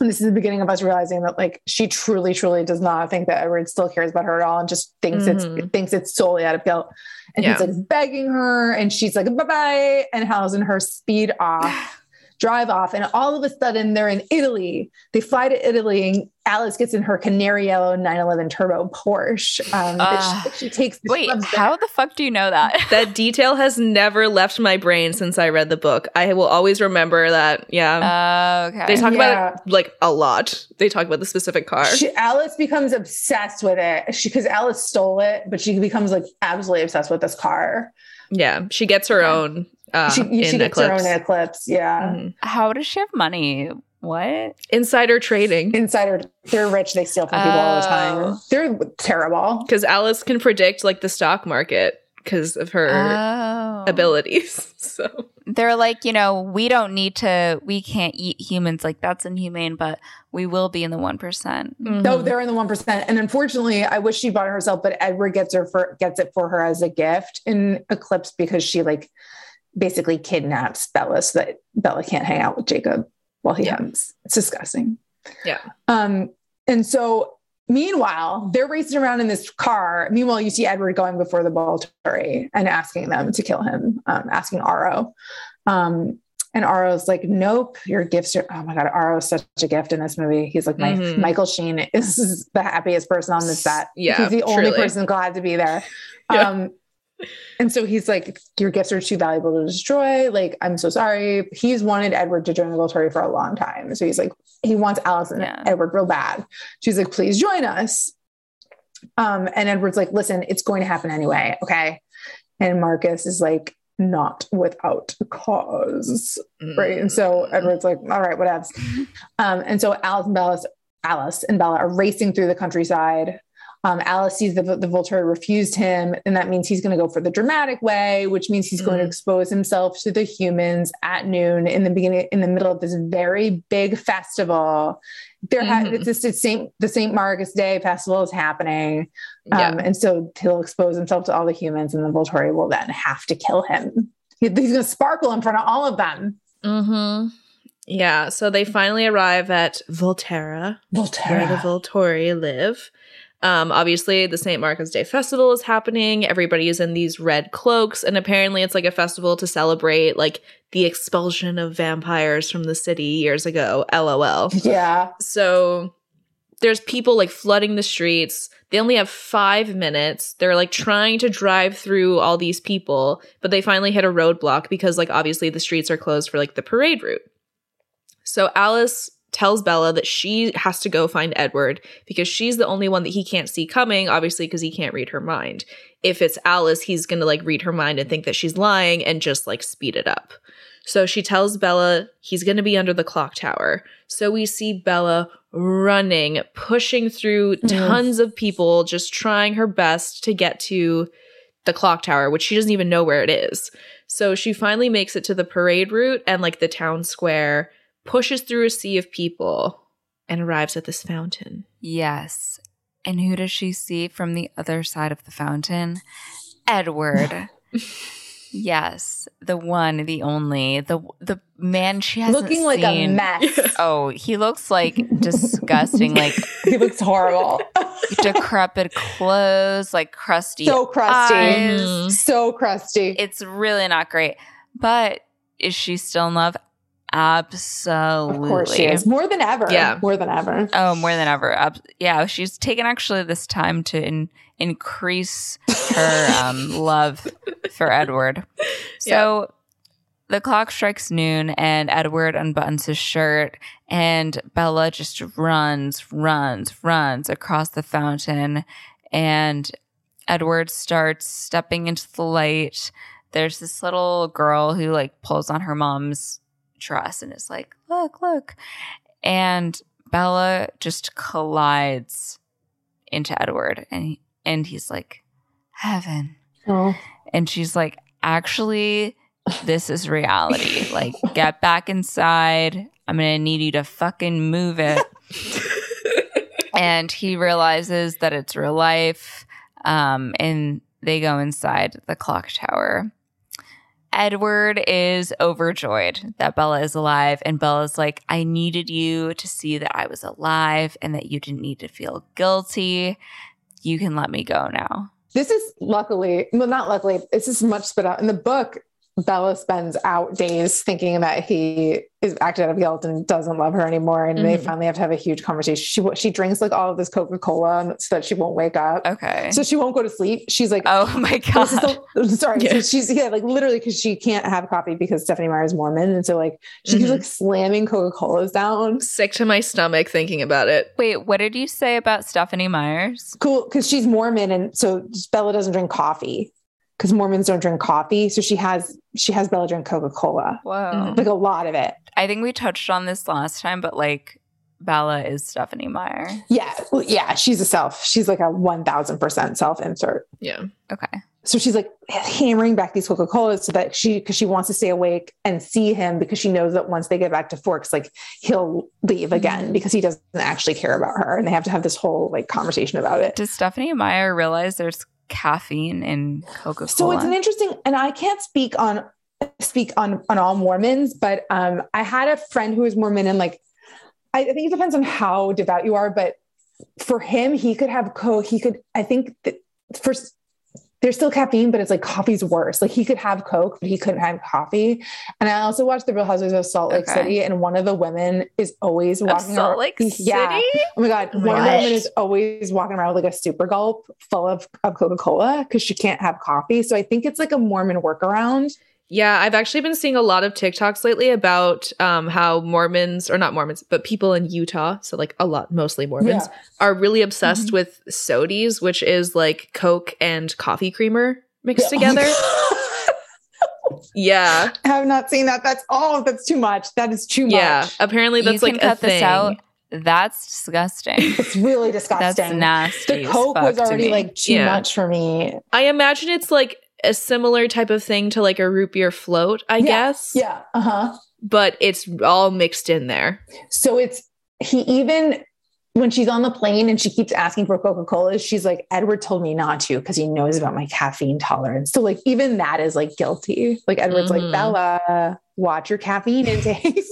Speaker 3: And this is the beginning of us realizing that like she truly, truly does not think that Edward still cares about her at all and just thinks it's
Speaker 1: Mhm.
Speaker 3: thinks it's solely out of guilt. And he's like begging her, and she's like, bye bye, and Helen and her speed off drive off, and all of a sudden they're in Italy. They fly to Italy, and Alice gets in her canary yellow 911 turbo Porsche. Um,
Speaker 2: Uh,
Speaker 3: she, she takes the
Speaker 2: Wait, how the fuck do you know that?
Speaker 1: That detail has never left my brain since I read the book. I will always remember that. Yeah.
Speaker 2: Oh, okay.
Speaker 1: they talk
Speaker 3: yeah.
Speaker 1: about it like a lot. They talk about the specific car.
Speaker 3: She, Alice becomes obsessed with it. She because Alice stole it, but she becomes like absolutely obsessed with this car.
Speaker 1: yeah. She gets her
Speaker 2: Okay.
Speaker 1: own uh,
Speaker 3: she
Speaker 1: in
Speaker 3: she gets
Speaker 1: Eclipse.
Speaker 3: her own Eclipse. Yeah.
Speaker 1: Mhm.
Speaker 2: How does she have money? What?
Speaker 1: Insider trading.
Speaker 3: Insider, they're rich. They steal from people all the time.
Speaker 2: Oh.
Speaker 3: They're terrible.
Speaker 1: Because Alice can predict like the stock market because of her
Speaker 2: Oh.
Speaker 1: abilities. So
Speaker 2: They're like, you know, we don't need to, we can't eat humans. Like, that's inhumane, but we will be in the 1%. percent
Speaker 1: Mm-hmm.
Speaker 3: No, they're in the one percent. And unfortunately, I wish she bought it herself, but Edward gets her for gets it for her as a gift in Eclipse because she like basically kidnaps Bella so that Bella can't hang out with Jacob while he
Speaker 1: Yeah.
Speaker 3: hunts. It's disgusting.
Speaker 1: Yeah.
Speaker 3: Um, and so meanwhile, they're racing around in this car. Meanwhile, you see Edward going before the Volturi and asking them to kill him, um, asking Aro. Um, and Aro's like, nope, your gifts are, oh my God, Aro's such a gift in this movie. He's like, my,
Speaker 1: Mhm.
Speaker 3: Michael Sheen is the happiest person on the set.
Speaker 1: Yeah,
Speaker 3: He's the only person glad to be there.
Speaker 1: Yeah.
Speaker 3: Um, and so he's like, your gifts are too valuable to destroy. Like, I'm so sorry. He's wanted Edward to join the Volturi for a long time. So he's like, he wants Alice and
Speaker 2: Yeah.
Speaker 3: Edward real bad. She's like, please join us. Um, and Edward's like, listen, it's going to happen anyway. Okay. And Marcus is like, not without cause. Right. And so
Speaker 1: Mm.
Speaker 3: Edward's like, all right, whatevs. Um, and so Alice and Bella, Alice and Bella are racing through the countryside. Um, Alice sees the, the Volturi refused him, and that means he's going to go for the dramatic way, which means he's going to
Speaker 1: Mm.
Speaker 3: expose himself to the humans at noon in the beginning, in the middle of this very big festival. There, ha-
Speaker 1: Mhm.
Speaker 3: it's just it's Saint the Saint Marcus Day festival is happening,
Speaker 1: Yeah.
Speaker 3: um, and so he'll expose himself to all the humans, and the Volturi will then have to kill him. He's going to sparkle in front of all of them.
Speaker 1: Mm-hmm. Yeah. So they finally arrive at Volterra, where the Volturi live. Um, obviously, the St. Marcus Day Festival is happening. Everybody is in these red cloaks, and apparently, it's like a festival to celebrate like the expulsion of vampires from the city years ago. LOL.
Speaker 3: yeah.
Speaker 1: So there's people like flooding the streets. They only have five minutes. They're like trying to drive through all these people, but they finally hit a roadblock because, like, obviously the streets are closed for like the parade route. So Alice tells Bella that she has to go find Edward because she's the only one that he can't see coming, obviously, because he can't read her mind. If it's Alice, he's gonna like read her mind and think that she's lying and just like speed it up. So she tells Bella he's going to be under the clock tower. So we see Bella running, pushing through
Speaker 3: Mhm.
Speaker 1: tons of people, just trying her best to get to the clock tower, which she doesn't even know where it is. So she finally makes it to the parade route and like the town square, pushes through a sea of people, and arrives at this fountain.
Speaker 2: Yes. And who does she see from the other side of the fountain? Edward. yes, the one, the only, the the man she hasn't
Speaker 3: Looking like a mess.
Speaker 2: Oh, he looks like disgusting, like
Speaker 3: he looks horrible.
Speaker 2: decrepit clothes, like crusty.
Speaker 3: so crusty.
Speaker 2: eyes.
Speaker 3: So crusty.
Speaker 2: It's really not great. But is she still in love? Absolutely.
Speaker 3: of course she is. More than ever.
Speaker 1: Yeah.
Speaker 3: More than ever.
Speaker 2: Oh, more than ever. Ab- yeah, she's taken actually this time to in- increase her um, love for Edward. So the clock strikes noon, and Edward unbuttons his shirt, and Bella just runs, runs, runs across the fountain, and Edward starts stepping into the light. There's this little girl who like pulls on her mom's dress and is like, "Look, look," and Bella just collides into Edward, and he, and he's like, "Heaven."
Speaker 3: Oh.
Speaker 2: And she's like, actually, this is reality. Like, get back inside. I'm going to need you to fucking move it. and he realizes that it's real life. Um, and they go inside the clock tower. Edward is overjoyed that Bella is alive. And Bella's like, I needed you to see that I was alive and that you didn't need to feel guilty. You can let me go now.
Speaker 3: This is luckily, well, not luckily, this is much spit out in the book. Bella spends out days thinking that he is acted out of guilt and doesn't love her anymore. And they
Speaker 1: Mhm.
Speaker 3: finally have to have a huge conversation. She she drinks like all of this Coca Cola so that she won't wake up.
Speaker 2: Okay.
Speaker 3: So she won't go to sleep. She's like,
Speaker 2: oh my god.
Speaker 3: this the- sorry.
Speaker 1: Yeah.
Speaker 3: So she's yeah, like literally because she can't have coffee because Stephenie Meyer is Mormon, and so like she's
Speaker 1: Mhm.
Speaker 3: like slamming Coca Colas down.
Speaker 1: Sick to my stomach thinking about it.
Speaker 2: Wait, what did you say about Stephenie Myers?
Speaker 3: Cool, because she's Mormon, and so Bella doesn't drink coffee because Mormons don't drink coffee. So she has she has Bella drink Coca Cola,
Speaker 2: Whoa.
Speaker 1: Mhm.
Speaker 3: like a lot of it.
Speaker 2: I think we touched on this last time, but like Bella is Stephenie Meyer.
Speaker 3: Yeah, well, yeah, she's a self. She's like a one thousand percent self insert.
Speaker 1: Yeah.
Speaker 2: Okay.
Speaker 3: So she's like hammering back these Coca Colas so that she because she wants to stay awake and see him because she knows that once they get back to Forks, like he'll leave again because he doesn't actually care about her, and they have to have this whole like conversation about it.
Speaker 2: Does Stephenie Meyer realize there's caffeine in Coca Cola?
Speaker 3: So it's an interesting, and I can't speak on speak on on all Mormons, but um, I had a friend who was Mormon, and like, I, I think it depends on how devout you are, but for him, he could have co. He could, I think, that first. There's still caffeine, but it's like coffee's worse. Like he could have Coke, but he couldn't have coffee. And I also watched The Real Housewives of Salt Lake
Speaker 2: Okay.
Speaker 3: City, and one of the women is always
Speaker 2: Of
Speaker 3: walking
Speaker 2: Salt
Speaker 3: around.
Speaker 2: Lake
Speaker 3: Yeah.
Speaker 2: City?
Speaker 3: Oh my god,
Speaker 1: my
Speaker 3: one of the women is always walking around with like a super gulp full of, of Coca Cola because she can't have coffee. So I think it's like a Mormon workaround.
Speaker 1: Yeah, I've actually been seeing a lot of TikToks lately about um, how Mormons, or not Mormons, but people in Utah, so like a lot, mostly Mormons, are really obsessed with sodies, which is like Coke and coffee creamer mixed
Speaker 3: Yeah.
Speaker 1: together. yeah,
Speaker 3: I have not seen that. That's all. that's too much. That is too
Speaker 1: yeah.
Speaker 3: much. Yeah.
Speaker 1: Apparently, that's
Speaker 2: you can
Speaker 1: like
Speaker 2: cut
Speaker 1: a thing.
Speaker 2: this out. That's disgusting.
Speaker 3: It's really disgusting.
Speaker 2: That's
Speaker 3: disgusting.
Speaker 2: nasty.
Speaker 3: the Coke was already like too
Speaker 1: Yeah.
Speaker 3: much for me.
Speaker 1: I imagine it's like a similar type of thing to like a root beer float, I
Speaker 3: Yeah,
Speaker 1: guess.
Speaker 3: Yeah. Uh huh.
Speaker 1: But it's all mixed in there.
Speaker 3: So it's he even when she's on the plane and she keeps asking for Coca Cola, she's like, Edward told me not to because he knows about my caffeine tolerance. So like even that is like guilty. Like Edward's
Speaker 1: Mhm.
Speaker 3: like, Bella, watch your caffeine intake.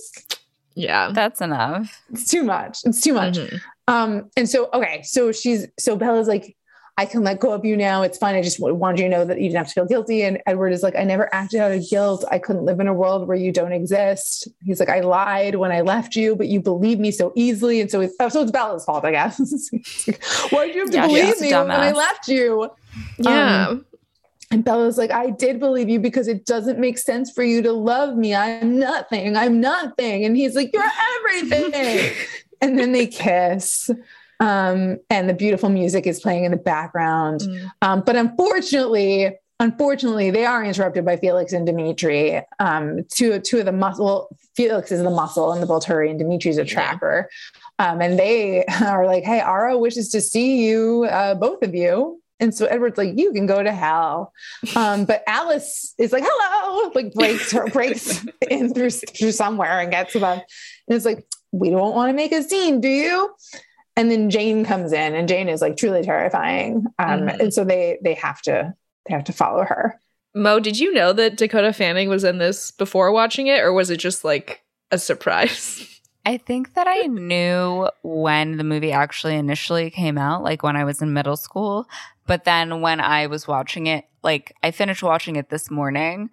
Speaker 1: Yeah.
Speaker 2: That's enough.
Speaker 3: it's too much. It's too much.
Speaker 1: Mhm.
Speaker 3: Um, and so okay, so she's so Bella's like, I can let go of you now. It's fine. I just wanted you to know that you didn't have to feel guilty. And Edward is like, I never acted out of guilt. I couldn't live in a world where you don't exist. He's like, I lied when I left you, but you believe me so easily. And so it's oh, so it's Bella's fault, I guess. Why did you have to
Speaker 2: Yeah,
Speaker 3: believe me when I left you?
Speaker 1: Yeah.
Speaker 3: Um, And Bella's like, I did believe you because it doesn't make sense for you to love me. I'm nothing. I'm nothing. And he's like, You're everything. and then they kiss. Um, and the beautiful music is playing in the background.
Speaker 1: Mm.
Speaker 3: Um, but unfortunately, unfortunately, they are interrupted by Felix and Demetri. Um, two, two of the muscle, well, Felix is the muscle and the Volturi, and Demetri's a tracker. Um, and they are like, Hey, Aro wishes to see you, uh, both of you. And so Edward's like, you can go to hell. Um, but Alice is like, hello, like breaks her, breaks in through, through somewhere and gets them. And it's like, we don't want to make a scene, do you? And then Jane comes in and Jane is like truly terrifying. Um,
Speaker 1: Mhm.
Speaker 3: and so they, they have to, they have to follow her.
Speaker 1: Mo, did you know that Dakota Fanning was in this before watching it, or was it just like a surprise?
Speaker 2: I think that I knew when the movie actually initially came out, like when I was in middle school. But then when I was watching it, like I finished watching it this morning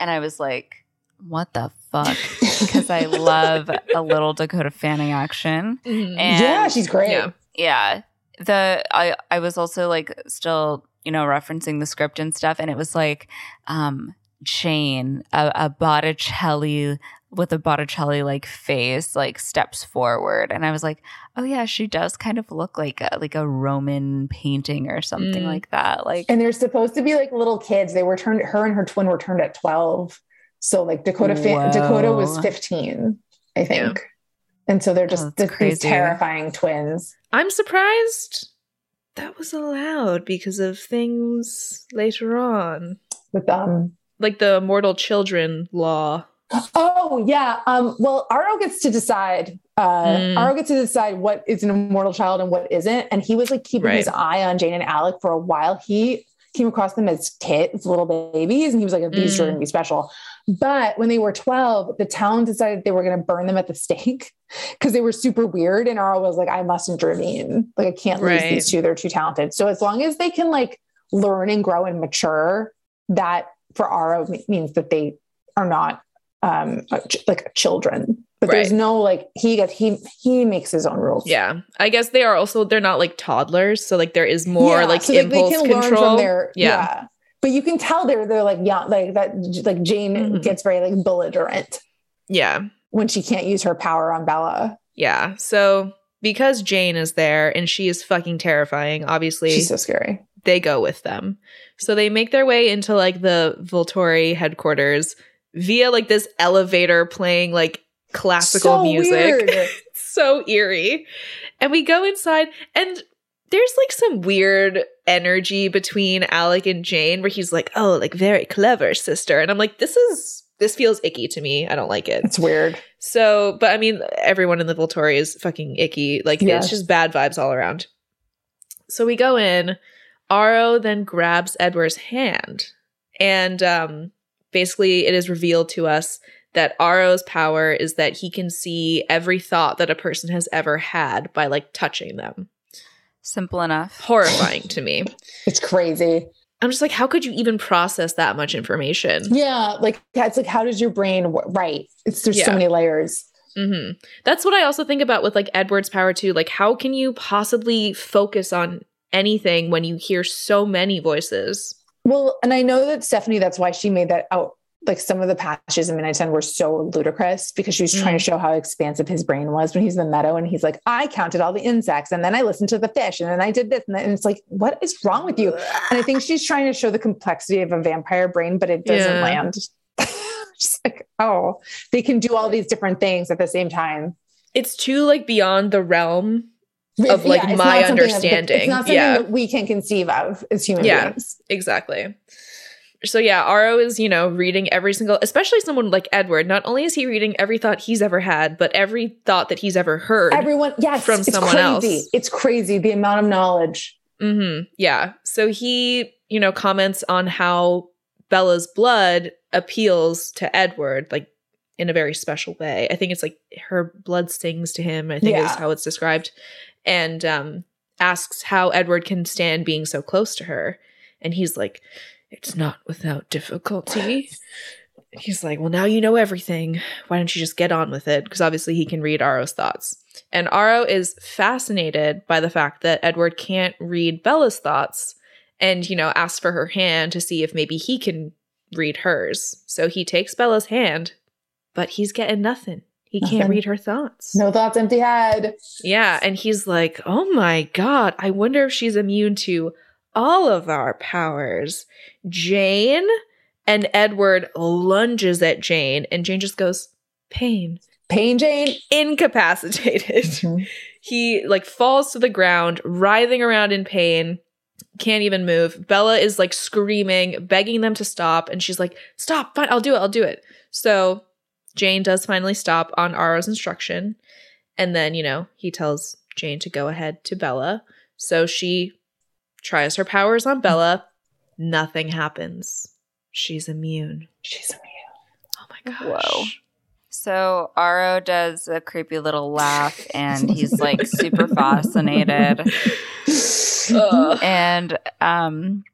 Speaker 2: and I was like, what the fuck? Because I love a little Dakota Fanning action. And
Speaker 3: yeah, she's great.
Speaker 1: yeah.
Speaker 2: yeah the i i was also like still you know referencing the script and stuff and it was like um jane a, a botticelli with a botticelli like face like steps forward and i was like oh yeah she does kind of look like a like a roman painting or something
Speaker 1: Mm.
Speaker 2: like that like
Speaker 3: And they're supposed to be like little kids. They were turned, her and her twin were turned at 12. So like Dakota, fa- Dakota was 15, I think. And so they're just
Speaker 2: Oh, that's
Speaker 3: these terrifying twins.
Speaker 1: I'm surprised that was allowed because of things later on,
Speaker 3: with um
Speaker 1: like the mortal children law.
Speaker 3: oh yeah um well Aro gets to decide uh
Speaker 1: Mm.
Speaker 3: Aro gets to decide what is an immortal child and what isn't and he was like keeping
Speaker 1: Right.
Speaker 3: his eye on Jane and Alec for a while he came across them as kids little babies and he was like these are
Speaker 1: Mm.
Speaker 3: going to be special but when they were 12 the town decided they were going to burn them at the stake because they were super weird and Aro was like I must intervene like I can't lose
Speaker 1: Right.
Speaker 3: these two they're too talented so as long as they can like learn and grow and mature that for Aro means that they are not um like children. But there's no like he gets he he makes his own rules.
Speaker 1: Yeah. I guess they are also they're not like toddlers, so like there is more
Speaker 3: Yeah,
Speaker 1: like
Speaker 3: so
Speaker 1: impulse
Speaker 3: they can learn
Speaker 1: control.
Speaker 3: their
Speaker 1: yeah.
Speaker 3: yeah. But you can tell they're they're like young, like that. Like Jane
Speaker 1: Mhm.
Speaker 3: gets very like belligerent
Speaker 1: Yeah.
Speaker 3: when she can't use her power on Bella.
Speaker 1: Yeah. So because Jane is there and she is fucking terrifying, obviously
Speaker 3: She's so scary.
Speaker 1: they go with them. So they make their way into like the Volturi headquarters via like this elevator playing like classical
Speaker 3: So
Speaker 1: music.
Speaker 3: weird.
Speaker 1: So eerie. And we go inside and there's like some weird energy between Alec and Jane where he's like, "Oh, like very clever, sister." And I'm like, "This is this feels icky to me. I don't like it."
Speaker 3: It's weird.
Speaker 1: So, but I mean, everyone in the Volturi is fucking icky. Like,
Speaker 3: Yes.
Speaker 1: it's just bad vibes all around. So we go in. Aro then grabs Edward's hand. And um, basically, it is revealed to us that Aro's power is that he can see every thought that a person has ever had by like touching them.
Speaker 2: Simple enough.
Speaker 1: Horrifying to me.
Speaker 3: It's crazy.
Speaker 1: I'm just like, how could you even process that much information?
Speaker 3: Yeah, like it's like how does your brain w- right? It's there's so many layers.
Speaker 1: hmm That's what I also think about with like Edward's power too. Like, how can you possibly focus on anything when you hear so many voices?
Speaker 3: Well, and I know that Stephenie, that's why she made that out. Like some of the patches in Midnight Sun were so ludicrous because she was trying to mm. show how expansive his brain was when he's in the meadow and he's like, I counted all the insects and then I listened to the fish and then I did this. And, then, and it's like, what is wrong with you? And I think she's trying to show the complexity of a vampire brain, but it doesn't
Speaker 1: Yeah.
Speaker 3: land. Just like, oh, they can do all these different things at the same time.
Speaker 1: It's too like beyond the realm. Of, like,
Speaker 3: it's
Speaker 1: my
Speaker 3: something that-
Speaker 1: understanding.
Speaker 3: It's not something
Speaker 1: Yeah.
Speaker 3: that we can conceive of as human
Speaker 1: Yeah.
Speaker 3: beings.
Speaker 1: Exactly. So yeah, Aro is, you know, reading every single especially someone like Edward. Not only is he reading every thought he's ever had, but every thought that he's ever heard.
Speaker 3: Everyone, yes,
Speaker 1: from
Speaker 3: it's
Speaker 1: someone
Speaker 3: crazy.
Speaker 1: else.
Speaker 3: It's crazy the amount of knowledge.
Speaker 1: hmm Yeah. So he, you know, comments on how Bella's blood appeals to Edward, like in a very special way. I think it's like her blood stings to him, I think is how it's described. And um asks how Edward can stand being so close to her. And he's like, It's not without difficulty. He's like, Well, now you know everything. Why don't you just get on with it? Because obviously he can read Aro's thoughts. And Aro is fascinated by the fact that Edward can't read Bella's thoughts and, you know, asks for her hand to see if maybe he can read hers. So he takes Bella's hand, but he's getting nothing. He can't read her thoughts.
Speaker 3: No thoughts, empty head.
Speaker 1: Yeah. And he's like, oh my God, I wonder if she's immune to all of our powers. Jane and Edward lunges at Jane, and Jane just goes, pain,
Speaker 3: Pain Jane.
Speaker 1: incapacitated.
Speaker 3: Mm-hmm.
Speaker 1: he like falls to the ground, writhing around in pain, can't even move. Bella is like screaming, begging them to stop, and she's like, "Stop! Fine, I'll do it. I'll do it." So Jane does finally stop on Aro's instruction, and then you know he tells Jane to go ahead to Bella. So she tries her powers on Bella. Nothing happens. She's immune.
Speaker 3: She's immune.
Speaker 1: Oh my gosh.
Speaker 2: Whoa. So Aro does a creepy little laugh and he's like super fascinated.
Speaker 1: Ugh.
Speaker 2: And um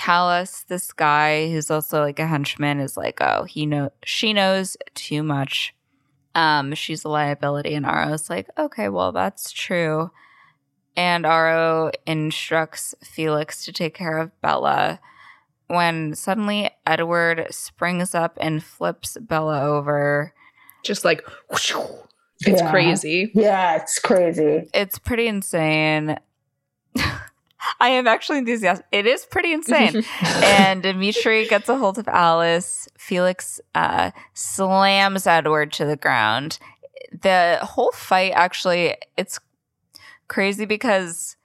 Speaker 2: Caius, this guy who's also like a henchman, is like, oh, he know she knows too much. Um, she's a liability, and Aro's like, okay, well, that's true. And Aro instructs Felix to take care of Bella when suddenly Edward springs up and flips Bella over.
Speaker 1: Just like it's
Speaker 3: Yeah.
Speaker 1: crazy.
Speaker 3: Yeah, it's crazy.
Speaker 2: It's pretty insane. I am actually enthusiastic. It is pretty insane. and Demetri gets a hold of Alice. Felix uh, slams Edward to the ground. The whole fight actually, it's crazy because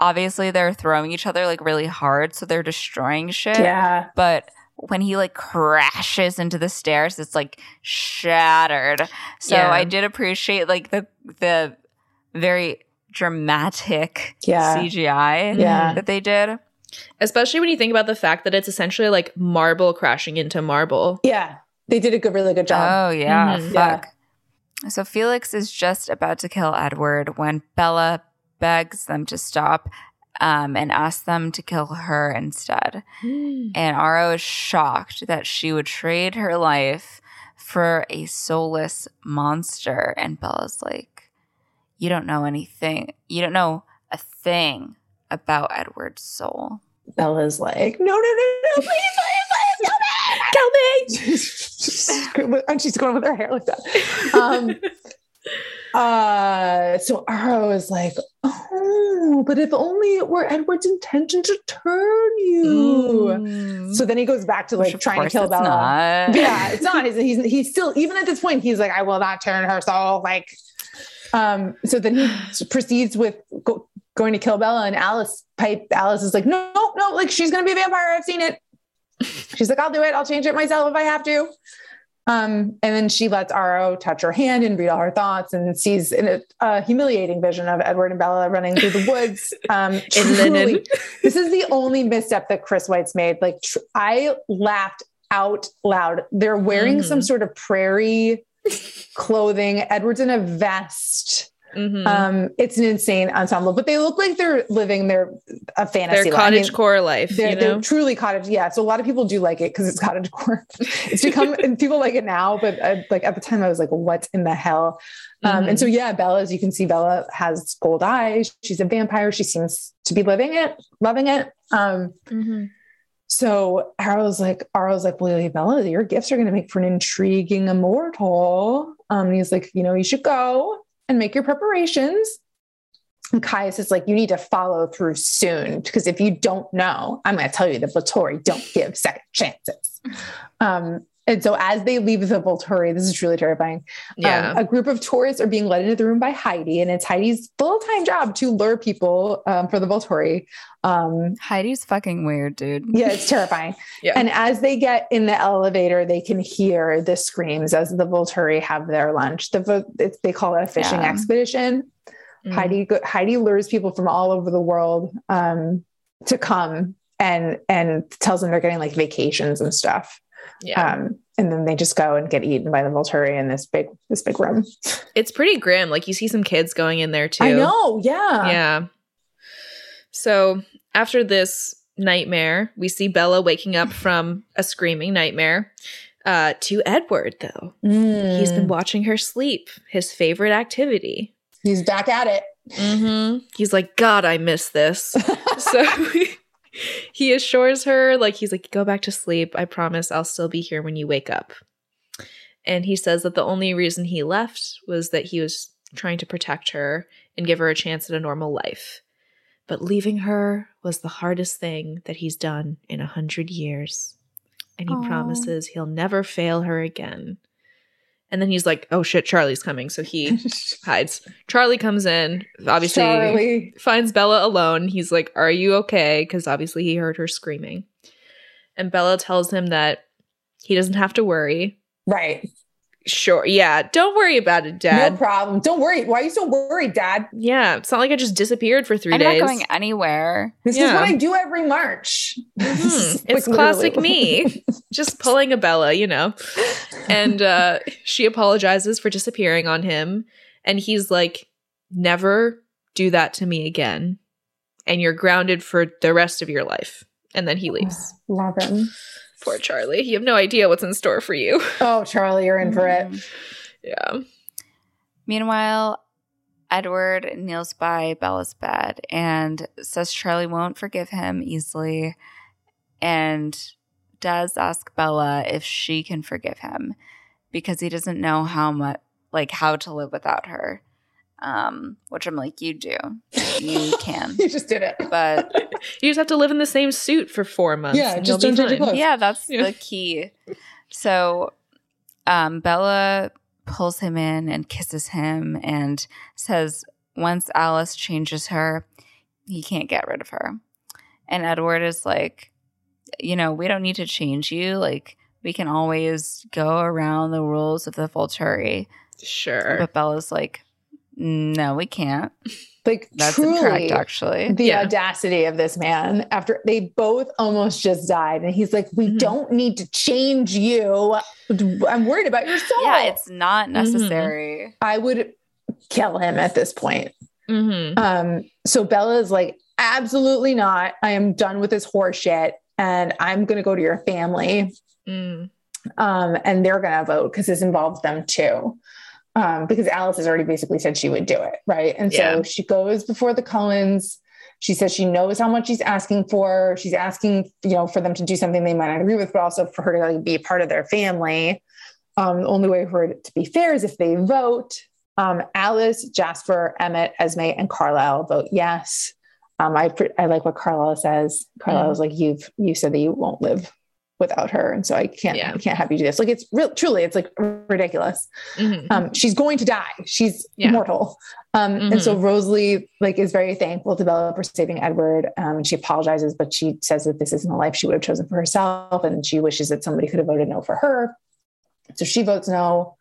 Speaker 2: obviously they're throwing each other like really hard, so they're destroying shit.
Speaker 3: Yeah.
Speaker 2: But when he like crashes into the stairs, it's like shattered. So
Speaker 1: Yeah.
Speaker 2: I did appreciate like the the very dramatic
Speaker 3: Yeah.
Speaker 2: CGI
Speaker 3: Yeah.
Speaker 2: that they did.
Speaker 1: Especially when you think about the fact that it's essentially like marble crashing into marble.
Speaker 3: Yeah. They did a good, really good job.
Speaker 2: Oh yeah,
Speaker 1: Mhm.
Speaker 2: fuck. So Felix is just about to kill Edward when Bella begs them to stop. um, and asks them to kill her instead. And Aro is shocked that she would trade her life for a soulless monster. And Bella's like, You don't know anything. You don't know a thing about Edward's soul.
Speaker 3: Bella's like, no, no, no, no, please, please, please, kill me. Kill me. and she's going with her hair like that. Um, uh, so Aro is like, oh, but if only it were Edward's intention to turn you. So then he goes back to like
Speaker 2: of
Speaker 3: trying to kill Bella.
Speaker 2: not.
Speaker 3: yeah, it's not. He's, he's he's still even at this point. He's like, I will not turn her soul. Like, um. So then he proceeds with go, going to kill Bella, and Alice pipe. Alice is like, no, no, no. Like she's gonna be a vampire. I've seen it. She's like, I'll do it. I'll change it myself if I have to. Um, and then she lets Aro touch her hand and read all her thoughts and sees in a, a humiliating vision of Edward and Bella running through the woods. Um,
Speaker 1: In linen.
Speaker 3: this is the only misstep that Chris Weitz made. Like tr- I laughed out loud. They're wearing
Speaker 1: Mhm.
Speaker 3: some sort of prairie clothing. Edward's in a vest.
Speaker 1: Mhm.
Speaker 3: Um, it's an insane ensemble, but they look like they're living their a fantasy.
Speaker 1: Their.
Speaker 3: I
Speaker 1: cottage
Speaker 3: mean,
Speaker 1: core life,
Speaker 3: they're,
Speaker 1: you
Speaker 3: they're truly cottage. Yeah. So a lot of people do like it because it's cottage core. it's become, and people like it now, but I, like at the time I was like, what in the hell? Um, and so, yeah, Bella, as you can see, Bella has gold eyes. She's a vampire. She seems to be living it, loving it. Um,
Speaker 1: Mhm.
Speaker 3: so Aro's like, Aro's like, well, Bella, your gifts are going to make for an intriguing immortal. Um, and he's like, you know, you should go and make your preparations. And Caius is like, you need to follow through soon because if you don't know, I'm going to tell you the Volturi don't give second chances. Um, and so as they leave the Volturi, this is truly terrifying.
Speaker 1: Yeah.
Speaker 3: Um, a group of tourists are being led into the room by Heidi, and it's Heidi's full-time job to lure people um, for the Volturi. Um,
Speaker 2: Heidi's fucking weird, dude.
Speaker 3: yeah, it's terrifying.
Speaker 1: Yeah.
Speaker 3: And as they get in the elevator, they can hear the screams as the Volturi have their lunch. The vo- it's, they call it a fishing
Speaker 2: Yeah.
Speaker 3: expedition.
Speaker 1: Mhm.
Speaker 3: Heidi go- Heidi lures people from all over the world um, to come and and tells them they're getting like vacations and stuff.
Speaker 1: Yeah.
Speaker 3: Um, and then they just go and get eaten by the Volturi in this big this big room.
Speaker 1: it's pretty grim. Like you see some kids going in there too.
Speaker 3: I know, yeah.
Speaker 1: Yeah. So after this nightmare, we see Bella waking up from a screaming nightmare uh, to Edward, though.
Speaker 3: Mm.
Speaker 1: He's been watching her sleep, his favorite activity.
Speaker 3: he's back at it.
Speaker 1: Mm-hmm. He's like, God, I miss this. so he assures her, like, he's like, go back to sleep. I promise I'll still be here when you wake up. And he says that the only reason he left was that he was trying to protect her and give her a chance at a normal life. But leaving her was the hardest thing that he's done in a hundred years. And he
Speaker 2: Aw.
Speaker 1: promises he'll never fail her again. And then he's like, oh shit, Charlie's coming. So he hides. Charlie comes in, obviously
Speaker 3: Charlie.
Speaker 1: finds Bella alone. He's like, Are you okay? Because obviously he heard her screaming. And Bella tells him that he doesn't have to worry.
Speaker 3: Right.
Speaker 1: Sure. Yeah. Don't worry about it, Dad.
Speaker 3: No problem. Don't worry. Why are you so worried, Dad?
Speaker 1: yeah. It's not like I just disappeared for 3
Speaker 2: I'm
Speaker 1: days.
Speaker 2: not going anywhere.
Speaker 3: This is what I do every March.
Speaker 1: Mhm.
Speaker 3: Like,
Speaker 1: It's classic me. just pulling a Bella, you know. And uh, she apologizes for disappearing on him. And he's like, Never do that to me again. And you're grounded for the rest of your life. And then he leaves.
Speaker 3: Love him.
Speaker 1: Poor Charlie. You have no idea what's in store for you.
Speaker 3: Oh, Charlie, you're in for it.
Speaker 2: Mhm.
Speaker 1: Yeah.
Speaker 2: Meanwhile, Edward kneels by Bella's bed and says Charlie won't forgive him easily and does ask Bella if she can forgive him because he doesn't know how much like how to live without her. Um, which I'm like, you do. You can.
Speaker 3: You just did it.
Speaker 2: But
Speaker 1: You just have to live in the same suit for four months.
Speaker 3: Yeah,
Speaker 1: and
Speaker 3: just don't change your clothes.
Speaker 2: yeah, that's
Speaker 1: Yeah.
Speaker 2: the key. So um, Bella pulls him in and kisses him and says once Alice changes her, he can't get rid of her. And Edward is like, you know, we don't need to change you. Like, we can always go around the rules of the Volturi.
Speaker 1: Sure.
Speaker 2: But Bella's like, no, we can't.
Speaker 3: Like
Speaker 2: That's
Speaker 3: truly,
Speaker 2: incorrect, actually.
Speaker 3: the
Speaker 1: Yeah.
Speaker 3: audacity of this man after they both almost just died, and he's like, "We
Speaker 1: Mhm.
Speaker 3: don't need to change you. I'm worried about your soul."
Speaker 2: Yeah, it's not necessary.
Speaker 3: I would kill him at this point.
Speaker 1: hmm
Speaker 3: Um, so Bella is like absolutely not. I am done with this horse shit and I'm going to go to your family.
Speaker 1: Mm.
Speaker 3: Um, and they're going to vote because this involves them too. Um, because Alice has already basically said she would do it. Right. And so
Speaker 1: Yeah.
Speaker 3: she goes before the Cullens. She says she knows how much she's asking for. She's asking, you know, for them to do something they might not agree with, but also for her to like, be a part of their family. Um, the only way for it to be fair is if they vote. Um, Alice, Jasper, Emmett, Esme, and Carlisle vote yes. Um, I I like what Carlisle says. Carlisle's like you've you said that you won't live without her, and so I can't
Speaker 1: Yeah.
Speaker 3: I can't have you do this. Like it's real, truly, it's like ridiculous.
Speaker 1: Mhm.
Speaker 3: Um, she's going to die. She's
Speaker 1: Yeah.
Speaker 3: mortal. Um, and so Rosalie like is very thankful to Bella for saving Edward. Um, and she apologizes, but she says that this isn't a life she would have chosen for herself, and she wishes that somebody could have voted no for her. So she votes no.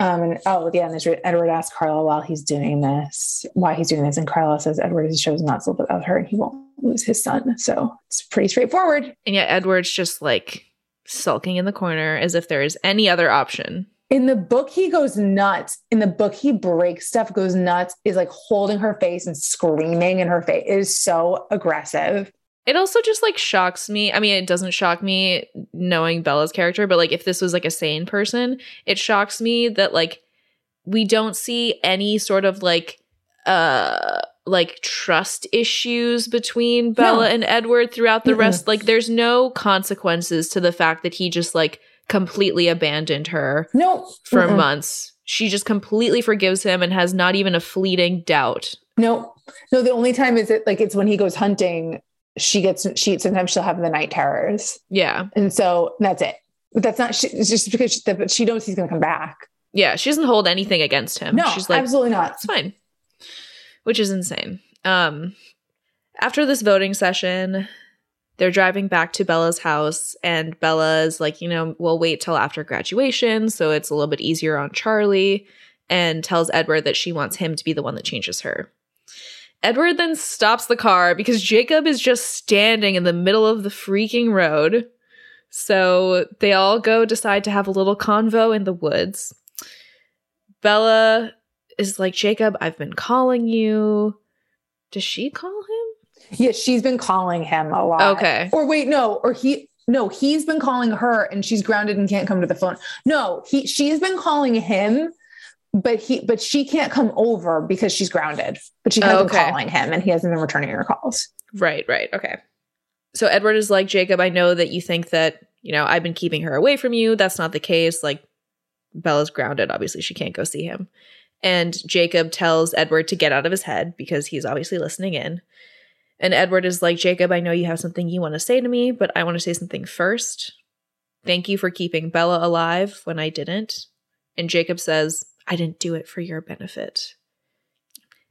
Speaker 3: Um, and oh yeah, and there's Edward asks Carlisle while he's doing this, why he's doing this, and Carlisle says Edward has chosen not to live without her, and he won't lose his son. So it's pretty straightforward.
Speaker 1: And yet Edward's just like sulking in the corner as if there is any other option.
Speaker 3: In the book, he goes nuts. In the book, he breaks stuff, goes nuts, is like holding her face and screaming in her face. It is so aggressive.
Speaker 1: It also just like shocks me. I mean, it doesn't shock me knowing Bella's character, but like if this was like a sane person, it shocks me that like we don't see any sort of like uh like trust issues between Bella and Edward throughout the
Speaker 3: Mm-mm.
Speaker 1: rest. Like there's no consequences to the fact that he just like completely abandoned her
Speaker 3: No,
Speaker 1: for
Speaker 3: Mm-mm.
Speaker 1: months. She just completely forgives him and has not even a fleeting doubt.
Speaker 3: no, no. The only time is it like it's when he goes hunting. She gets she sometimes she'll have the night terrors,
Speaker 1: Yeah.
Speaker 3: and so that's it. But that's not. She, it's just because she, but she knows he's going to come back.
Speaker 1: Yeah. She doesn't hold anything against him.
Speaker 3: No,
Speaker 1: She's like,
Speaker 3: absolutely not.
Speaker 1: it's fine which is insane um after this voting session they're driving back to bella's house and bella's like you know we'll wait till after graduation so it's a little bit easier on charlie and tells edward that she wants him to be the one that changes her edward then stops the car because jacob is just standing in the middle of the freaking road so they all go decide to have a little convo in the woods bella is like, Jacob, I've been calling you. Does she call him?
Speaker 3: Yeah, she's been calling him a lot.
Speaker 1: Okay.
Speaker 3: Or wait, no, or he no, he's been calling her and she's grounded and can't come to the phone. No, he she's been calling him, but he but she can't come over because she's grounded. But she has
Speaker 1: Oh,
Speaker 3: been calling him and he hasn't been returning her calls.
Speaker 1: Right, right. Okay. So Edward is like, Jacob, I know that you think that, you know, I've been keeping her away from you. That's not the case. Like, Bella's grounded. Obviously, she can't go see him. And Jacob tells Edward to get out of his head because he's obviously listening in. And Edward is like, Jacob, I know you have something you want to say to me, but I want to say something first. Thank you for keeping Bella alive when I didn't. And Jacob says, I didn't do it for your benefit.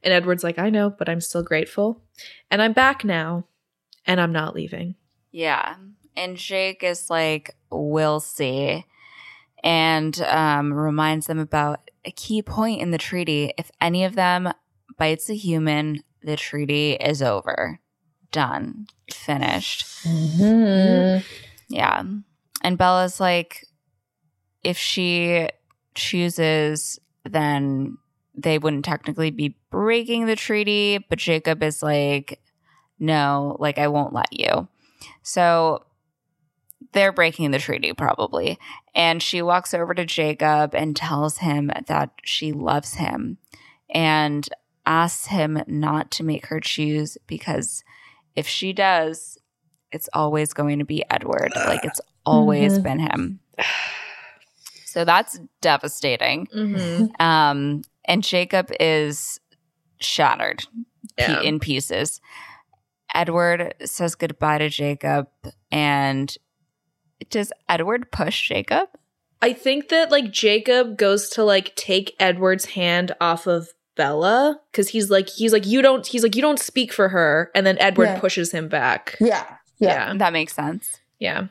Speaker 1: And Edward's like, I know, but I'm still grateful. And I'm back now, and I'm not leaving.
Speaker 2: Yeah. And Jake is like, we'll see. And um, reminds them about a key point in the treaty. If any of them bites a human, the treaty is over. Done. Finished. Yeah. And Bella's like, if she chooses, then they wouldn't technically be breaking the treaty. But Jacob is like, no, like, I won't let you. So they're breaking the treaty probably. And she walks over to Jacob and tells him that she loves him and asks him not to make her choose because if she does, it's always going to be Edward. Like it's always
Speaker 3: Mhm.
Speaker 2: been him. So that's devastating.
Speaker 1: Mm-hmm.
Speaker 2: Um, and Jacob is shattered pe-
Speaker 1: Yeah.
Speaker 2: in pieces. Edward says goodbye to Jacob, and does Edward push Jacob?
Speaker 1: I think that like Jacob goes to like take Edward's hand off of Bella because he's like he's like you don't he's like you don't speak for her, and then Edward
Speaker 3: Yeah.
Speaker 1: pushes him back.
Speaker 3: Yeah. Yeah.
Speaker 1: Yeah,
Speaker 2: That makes sense.
Speaker 1: yeah.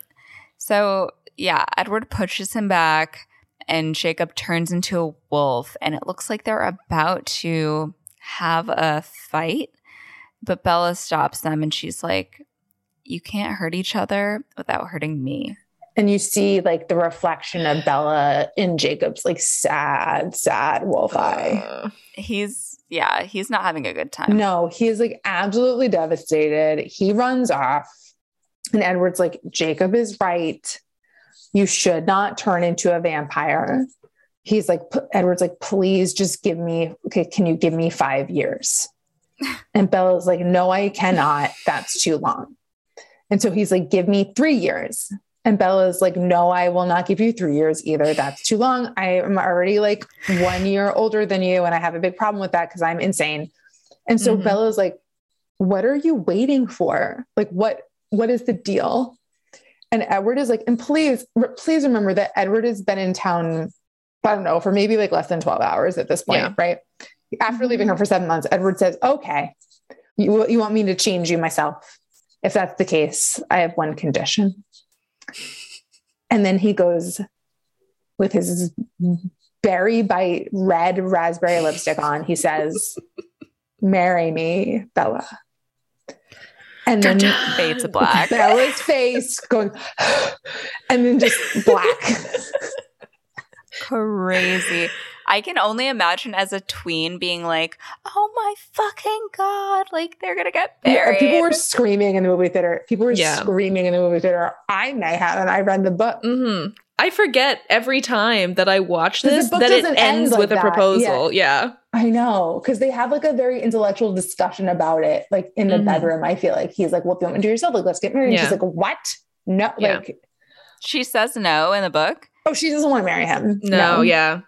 Speaker 2: So, yeah, Edward pushes him back, and Jacob turns into a wolf, and it looks like they're about to have a fight. But Bella stops them, and she's like, You can't hurt each other without hurting me.
Speaker 3: And you see like the reflection of Bella in Jacob's like sad, sad wolf eye.
Speaker 1: Uh,
Speaker 2: He's yeah, he's not having a good time.
Speaker 3: No, he is like absolutely devastated. He runs off. And Edward's like, Jacob is right. You should not turn into a vampire. He's like, Edward's like, please just give me, okay, can you give me five years? And Bella's like, no, I cannot. That's too long. And so he's like, give me three years. And Bella's like, no, I will not give you three years either. That's too long. I am already like one year older than you. And I have a big problem with that because I'm insane. And so
Speaker 1: Mhm.
Speaker 3: Bella's like, what are you waiting for? Like, what, what is the deal? And Edward is like, and please, please remember that Edward has been in town, I don't know, for maybe like less than 12 hours at this point,
Speaker 1: Yeah.
Speaker 3: right? After leaving her for seven months, Edward says, okay, you, you want me to change you myself? If that's the case, I have one condition. And then he goes with his berry bite red raspberry lipstick on. He says, Marry me, Bella. And then
Speaker 2: Fade to black.
Speaker 3: Bella's face going, and then just black.
Speaker 2: Crazy. I can only imagine as a tween being like, "Oh my fucking god!" Like they're gonna get
Speaker 3: Yeah, people were screaming in the movie theater. People were
Speaker 1: Yeah.
Speaker 3: screaming in the movie theater. I may have, and I read the book.
Speaker 1: hmm I forget every time that I watch this
Speaker 3: book
Speaker 1: that it
Speaker 3: doesn't
Speaker 1: ends
Speaker 3: like
Speaker 1: with a
Speaker 3: that.
Speaker 1: proposal. Yeah.
Speaker 3: I know because they have like a very intellectual discussion about it, like in the
Speaker 1: Mhm.
Speaker 3: bedroom. I feel like he's like, "Well, if you want to do yourself, like let's get married."
Speaker 1: Yeah.
Speaker 3: She's like, "What? No,
Speaker 1: Yeah.
Speaker 3: like,
Speaker 2: she says no in the book.
Speaker 3: oh, she doesn't want to marry him."
Speaker 1: No, yeah.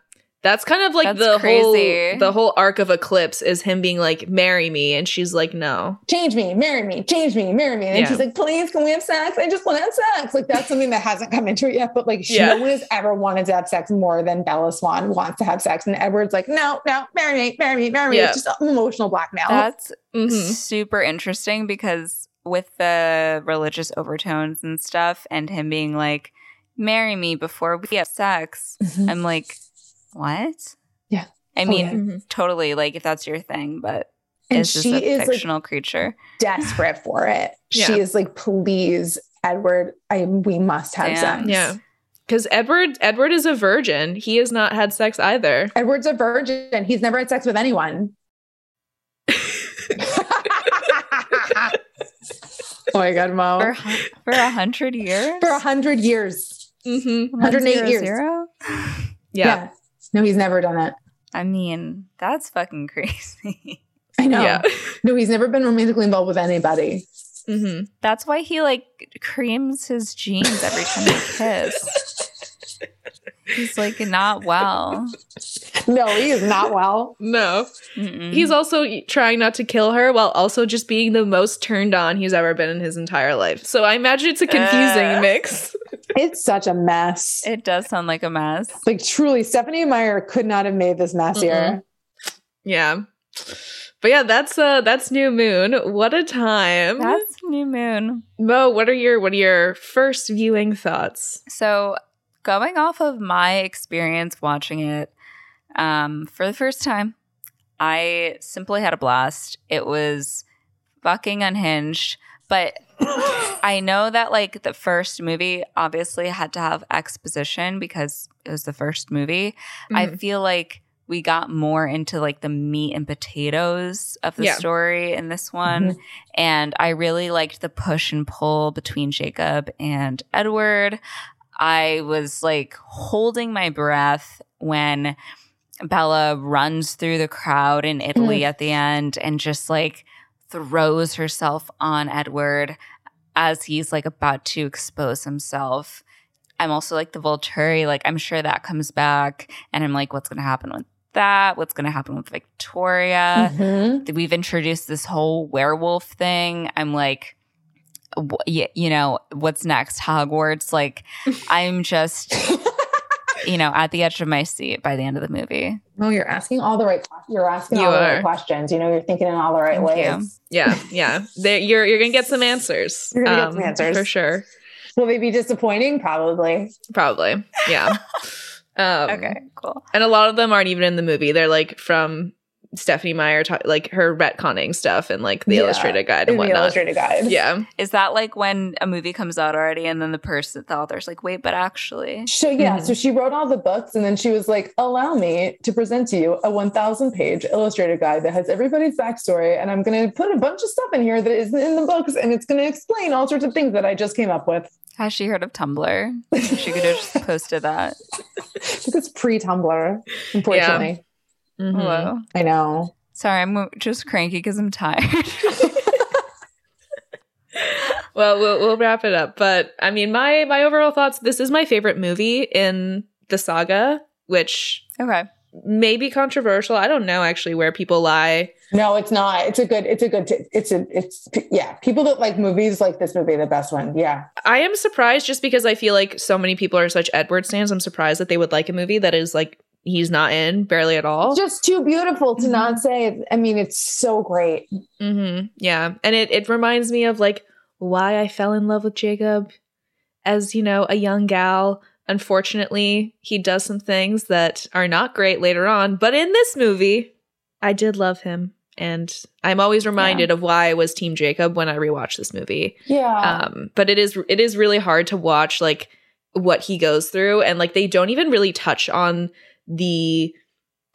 Speaker 1: That's kind of like
Speaker 2: That's
Speaker 1: the
Speaker 2: crazy.
Speaker 1: whole the whole arc of Eclipse is him being like, "Marry me," and she's like, "No."
Speaker 3: change me, marry me, change me, marry me. And
Speaker 1: Yeah.
Speaker 3: she's like, please, can we have sex? I just want to have sex. Like that's something that hasn't come into it yet. But like she
Speaker 1: Yeah.
Speaker 3: no one has ever wanted to have sex more than Bella Swan wants to have sex. And Edward's like, no, no, marry me, marry me, marry me. It's just emotional blackmail.
Speaker 2: That's
Speaker 1: hmm
Speaker 2: super interesting because with the religious overtones and stuff, and him being like, "Marry me before we have sex,"
Speaker 3: Mhm.
Speaker 2: I'm like, "What?"
Speaker 3: Yeah.
Speaker 2: I
Speaker 3: Oh,
Speaker 2: mean,
Speaker 3: yeah.
Speaker 1: Mhm.
Speaker 2: totally. Like if that's your thing, but
Speaker 3: and
Speaker 2: it's just
Speaker 3: she
Speaker 2: a
Speaker 3: is like
Speaker 2: fictional creature.
Speaker 3: desperate for it.
Speaker 1: Yeah.
Speaker 3: She is like, please, Edward, I we must have
Speaker 2: Damn.
Speaker 3: sex.
Speaker 1: Yeah. Because Edward Edward is a virgin. He has not had sex either.
Speaker 3: Edward's a virgin. He's never had sex with anyone. oh my god,
Speaker 2: For
Speaker 3: Mo.
Speaker 2: for a hundred years.
Speaker 3: For a hundred years.
Speaker 1: Mm-hmm.
Speaker 3: 108
Speaker 2: One zero
Speaker 3: years.
Speaker 2: zero?
Speaker 1: Yeah.
Speaker 3: No, he's never done it.
Speaker 2: I mean, that's fucking crazy.
Speaker 3: I know.
Speaker 1: Yeah.
Speaker 3: No, he's never been romantically involved with anybody.
Speaker 1: hmm
Speaker 2: That's why he like creams his jeans every time he kiss. He's like not well.
Speaker 3: No, he is not well.
Speaker 1: No.
Speaker 2: Mm-mm.
Speaker 1: He's also trying not to kill her while also just being the most turned on he's ever been in his entire life. So I imagine it's a confusing
Speaker 2: Uh.
Speaker 1: mix.
Speaker 3: It's such a mess.
Speaker 2: it does sound like a mess.
Speaker 3: Like truly, Stephenie Meyer could not have made this messier.
Speaker 1: Yeah. But yeah, that's uh that's New Moon. What a time.
Speaker 2: That's New Moon.
Speaker 1: Mo, what are your what are your first viewing thoughts?
Speaker 2: So, going off of my experience watching it um, for the first time, I simply had a blast. It was fucking unhinged, but I know that like the first movie obviously had to have exposition because it was the first movie. I
Speaker 1: Mhm.
Speaker 2: feel like we got more into like the meat and potatoes of the
Speaker 1: Yeah.
Speaker 2: story in this one. And I really liked the push and pull between Jacob and Edward. I was like holding my breath when Bella runs through the crowd in Italy at the end and just like throws herself on Edward as he's like about to expose himself. I'm also like the Volturi, like I'm sure that comes back and I'm like, what's gonna happen with that? What's gonna happen with Victoria?
Speaker 3: Mhm.
Speaker 2: we've introduced this whole werewolf thing. I'm like, you know, what's next? Hogwarts. Like, I'm just, you know, at the edge of my seat by the end of the movie.
Speaker 3: No, you're asking all the right. You're asking
Speaker 1: You
Speaker 3: all the right questions. You know, you're thinking in all the right
Speaker 2: Thank
Speaker 3: ways.
Speaker 2: you.
Speaker 1: Yeah, yeah. There, you're you're gonna get some answers. Um,
Speaker 3: You're gonna get some answers.
Speaker 1: for sure.
Speaker 3: Will they be disappointing? Probably.
Speaker 1: Probably. Yeah. Um,
Speaker 2: Okay, cool.
Speaker 1: And a lot of them aren't even in the movie. They're like from Stephenie Meyer, ta- like her retconning stuff and like the
Speaker 3: Yeah,
Speaker 1: illustrated guide
Speaker 3: In
Speaker 1: and
Speaker 3: the
Speaker 1: whatnot.
Speaker 3: illustrated guide.
Speaker 1: Yeah.
Speaker 2: Is that like when a movie comes out already and then the person, the author's like, wait, but actually.
Speaker 3: So yeah,
Speaker 1: Mhm.
Speaker 3: so she wrote all the books and then she was like, allow me to present to you a 1000 page illustrated guide that has everybody's backstory. And I'm going to put a bunch of stuff in here that isn't in the books and it's going to explain all sorts of things that I just came up with.
Speaker 2: Has she heard of Tumblr? She could have just posted that.
Speaker 3: Because it's pre Tumblr, unfortunately.
Speaker 1: Mhm.
Speaker 2: Whoa.
Speaker 3: I know.
Speaker 2: Sorry, I'm just cranky because I'm tired.
Speaker 1: Well, we'll we'll wrap it up. But I mean, my my overall thoughts. This is my favorite movie in the saga, which
Speaker 2: okay.
Speaker 1: may be controversial. I don't know actually where people lie.
Speaker 3: No, it's not. It's a good, it's a good, t- it's a, it's, yeah. People that like movies like this movie, the best one. Yeah.
Speaker 1: I am surprised just because I feel like so many people are such Edward stands. I'm surprised that they would like a movie that is like he's not in barely at all.
Speaker 3: Just too beautiful to not say. I mean, it's so great.
Speaker 1: Mm-hmm. Yeah, and it it reminds me of like why I fell in love with Jacob as you know a young gal. Unfortunately, he does some things that are not great later on, but in this movie, I did love him, and I'm always reminded of why I was Team Jacob when I rewatch this movie.
Speaker 3: Yeah.
Speaker 1: Um, but it is it is really hard to watch like what he goes through, and like they don't even really touch on the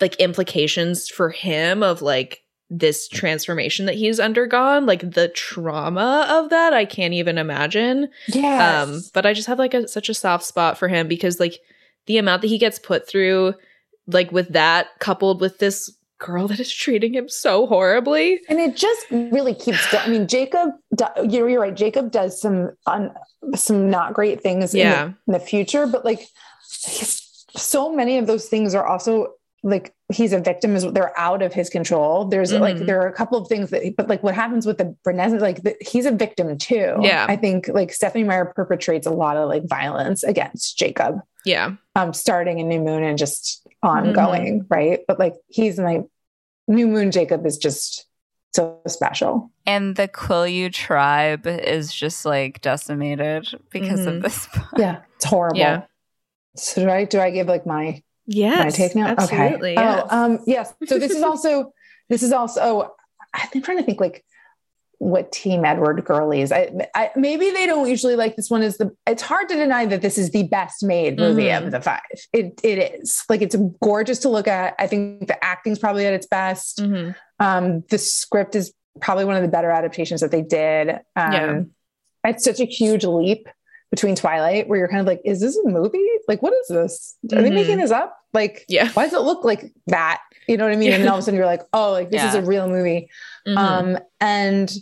Speaker 1: like implications for him of like this transformation that he's undergone like the trauma of that i can't even imagine
Speaker 3: yeah.
Speaker 1: um but i just have like a, such a soft spot for him because like the amount that he gets put through like with that coupled with this girl that is treating him so horribly
Speaker 3: and it just really keeps. I mean, Jacob, you're, you're right. Jacob does some on some not great things
Speaker 1: Yeah.
Speaker 3: in, the, in the future, but like so many of those things are also like he's a victim is they're out of his control. There's like
Speaker 1: Mhm.
Speaker 3: there are a couple of things that, but like what happens with the Renesmee, like the, he's a victim too.
Speaker 1: Yeah.
Speaker 3: I think like Stephenie Meyer perpetrates a lot of like violence against Jacob.
Speaker 1: yeah
Speaker 3: um, starting in New Moon and just ongoing, right? But like he's my New Moon Jacob is just so special.
Speaker 2: And the Quileute tribe is just like decimated because
Speaker 1: Mhm.
Speaker 2: of this book.
Speaker 3: Yeah, it's horrible.
Speaker 1: Yeah.
Speaker 3: So do I do I give like my
Speaker 1: yes
Speaker 3: my take now?
Speaker 1: absolutely
Speaker 3: Okay.
Speaker 1: yes.
Speaker 3: Oh, um, yes. So this is also this is also. Oh, I'm trying to think like what Team Edward girlies. I, I maybe they don't usually like this one. Is the it's hard to deny that this is the best made movie
Speaker 1: Mhm.
Speaker 3: of the five. It it is like it's gorgeous to look at. I think the acting's probably at its best.
Speaker 1: Mhm.
Speaker 3: Um, the script is probably one of the better adaptations that they did. Um,
Speaker 1: Yeah.
Speaker 3: It's such a huge leap between Twilight, where you're kind of like, is this a movie? Like, what is this? Are they
Speaker 1: Mhm.
Speaker 3: making this up? Like,
Speaker 1: Yeah.
Speaker 3: why does it look like that? You know what I mean? And then all of a sudden you're like, oh, like this is a real movie.
Speaker 1: Mhm.
Speaker 3: Um, and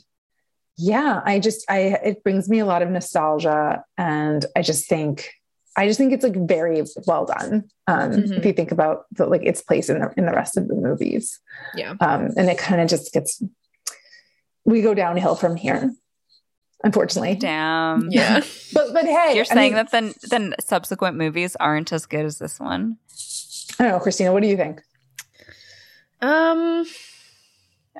Speaker 3: yeah, I just, I, it brings me a lot of nostalgia. And I just think, I just think it's like very well done. Um,
Speaker 1: Mhm.
Speaker 3: if you think about the, like its place in the, in the rest of the movies.
Speaker 1: Yeah.
Speaker 3: Um, and it kind of just gets, we go downhill from here, unfortunately.
Speaker 2: Damn.
Speaker 1: yeah
Speaker 3: But, but hey,
Speaker 2: You're
Speaker 3: I
Speaker 2: saying
Speaker 3: mean,
Speaker 2: that the, the subsequent movies aren't as good as this one?
Speaker 3: I don't know, Christina, what do you think?
Speaker 1: um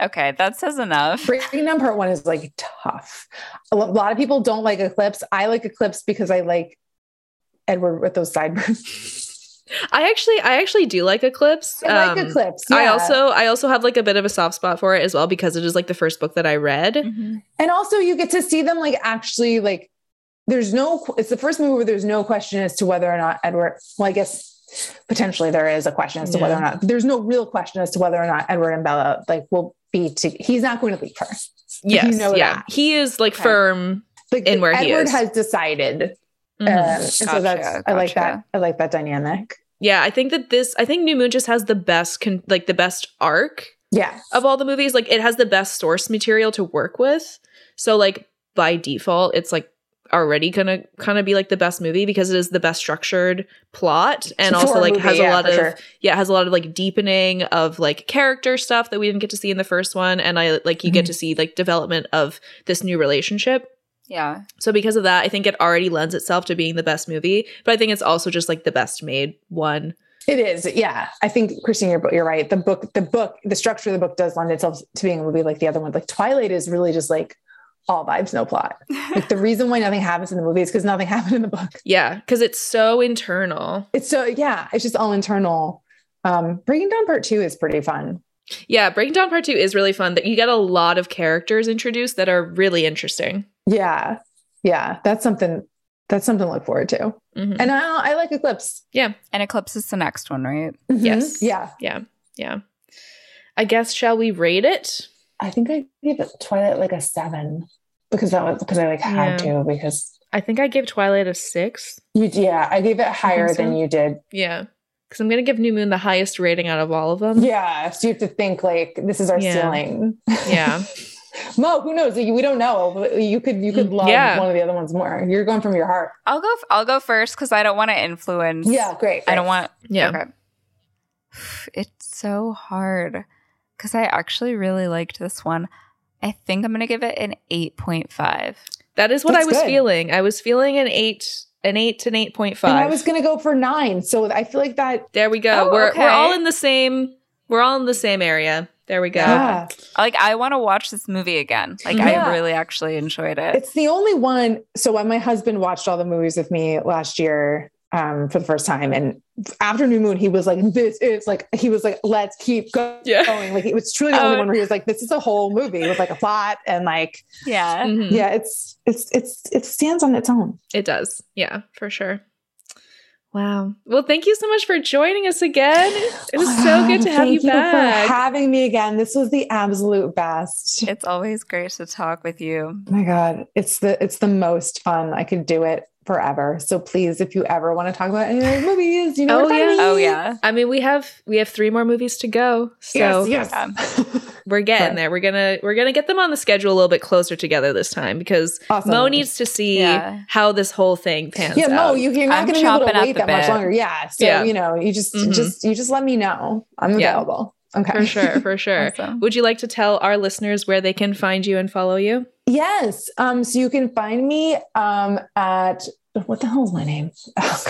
Speaker 2: Okay, that says enough.
Speaker 3: Breaking Dawn part one is like tough. A lot of people don't like Eclipse. I like Eclipse because I like Edward with those sideburns.
Speaker 1: I actually I actually do like Eclipse.
Speaker 3: I like
Speaker 1: Um,
Speaker 3: Eclipse.
Speaker 1: I also I also have like a bit of a soft spot for it as well because it is like the first book that I read.
Speaker 2: Mhm.
Speaker 3: and also you get to see them like actually like there's no it's the first movie where there's no question as to whether or not Edward well I guess potentially there is a question as to whether or not there's no real question as to whether or not Edward and Bella like will be to he's not going to leave her.
Speaker 1: Yes,
Speaker 3: You know
Speaker 1: yeah,
Speaker 3: that.
Speaker 1: he is like
Speaker 2: Okay.
Speaker 1: firm.
Speaker 3: Like
Speaker 1: In where he
Speaker 3: Edward has decided.
Speaker 1: Mhm.
Speaker 3: Um, and so
Speaker 2: Gotcha,
Speaker 3: that's I like that. I like that dynamic.
Speaker 1: yeah, I think that this I think New Moon just has the best con- like the best arc
Speaker 3: Yeah.
Speaker 1: of all the movies. Like it has the best source material to work with. So like by default, it's like already gonna kind of be like the best movie because it is the best structured plot and also like
Speaker 3: movie,
Speaker 1: has a
Speaker 3: yeah,
Speaker 1: lot of
Speaker 3: sure.
Speaker 1: yeah has a lot of like deepening of like character stuff that we didn't get to see in the first one and i like you get
Speaker 3: Mhm.
Speaker 1: to see like development of this new relationship
Speaker 2: Yeah.
Speaker 1: so because of that i think it already lends itself to being the best movie but i think it's also just like the best made one
Speaker 3: It is, yeah. I think Christine, you're, you're right. The book, the book, the structure of the book does lend itself to being a movie like the other one. Like Twilight is really just like all vibes, no plot. Like the reason why nothing happens in the movie is because nothing happened in the book.
Speaker 1: yeah because it's so internal
Speaker 3: It's so yeah, it's just all internal. Um, Breaking Dawn Part Two is pretty fun.
Speaker 1: Yeah, Breaking Dawn Part 2 is really fun. That you get a lot of characters introduced that are really interesting.
Speaker 3: Yeah. Yeah. That's something that's something to look forward to.
Speaker 1: Mhm.
Speaker 3: And I I like Eclipse. Yeah.
Speaker 2: And Eclipse is the next one, right?
Speaker 3: Mhm.
Speaker 1: Yes.
Speaker 3: Yeah.
Speaker 1: yeah, yeah. I guess shall we rate it?
Speaker 3: I think I gave it Twilight like a seven because that was because I like had
Speaker 1: Yeah.
Speaker 3: to because
Speaker 1: I think I gave Twilight a six.
Speaker 3: you yeah I gave it higher
Speaker 1: so?
Speaker 3: than you did.
Speaker 1: Yeah, because I'm gonna give New Moon the highest rating out of all of them.
Speaker 3: Yeah, so you have to think like this is our
Speaker 1: Yeah.
Speaker 3: ceiling.
Speaker 1: Yeah.
Speaker 3: Mo, who knows? We don't know. You could you could mm, love
Speaker 1: Yeah.
Speaker 3: one of the other ones more. You're going from your heart.
Speaker 2: I'll go. I'll go first because I don't want to influence.
Speaker 3: Yeah, great.
Speaker 2: I don't want.
Speaker 1: yeah.
Speaker 2: Okay. It's so hard because I actually really liked this one. I think I'm gonna give it an eight point five.
Speaker 1: That is what
Speaker 3: That's
Speaker 1: I was
Speaker 3: good.
Speaker 1: feeling. I was feeling an eight, an eight to an eight point
Speaker 3: And I was gonna go for nine. So I feel like that.
Speaker 1: there we go.
Speaker 2: Oh,
Speaker 1: we're
Speaker 2: okay.
Speaker 1: we're all in the same. We're all in the same area. There we go.
Speaker 3: Yeah.
Speaker 2: Like I want to watch this movie again. Like
Speaker 3: Yeah.
Speaker 2: I really actually enjoyed it.
Speaker 3: It's the only one. So when my husband watched all the movies with me last year um, for the first time, and after New Moon, he was like, "This is like," he was like, "Let's keep go-
Speaker 1: Yeah.
Speaker 3: going." Like it was truly the
Speaker 2: Oh.
Speaker 3: only one where he was like, "This is a whole movie with like a plot and like,
Speaker 2: yeah.
Speaker 1: Mhm.
Speaker 3: yeah, it's it's it's it stands on its own."
Speaker 1: It does. Yeah, for sure. Wow. Well, thank you so much for joining us again. It was so good to have
Speaker 3: Thank
Speaker 1: you back.
Speaker 3: for having me again. This was the absolute best.
Speaker 2: It's always great to talk with you.
Speaker 3: Oh my god, it's the it's the most fun. I could do it forever. So please, if you ever want to talk about any of the movies, you know,
Speaker 1: Oh, yeah.
Speaker 3: me.
Speaker 2: Oh yeah.
Speaker 1: I mean, we have we have three more movies to go, so
Speaker 3: yes, yes.
Speaker 1: we're getting
Speaker 3: Right.
Speaker 1: there. We're gonna we're gonna get them on the schedule a little bit closer together this time because
Speaker 3: Awesome.
Speaker 1: Mo needs to see
Speaker 2: Yeah.
Speaker 1: how this whole thing pans
Speaker 3: yeah,
Speaker 1: out.
Speaker 3: Mo, you, you're not
Speaker 2: I'm
Speaker 3: going to be able to wait
Speaker 2: the
Speaker 3: that much longer. Yeah. So
Speaker 1: Yeah.
Speaker 3: you know, you just
Speaker 1: Mhm.
Speaker 3: just you just let me know. I'm
Speaker 1: Yeah.
Speaker 3: available. Okay.
Speaker 1: for sure, for sure.
Speaker 2: Awesome.
Speaker 1: Would you like to tell our listeners where they can find you and follow you?
Speaker 3: Yes. Um, so you can find me um at what the hell is my name? Oh,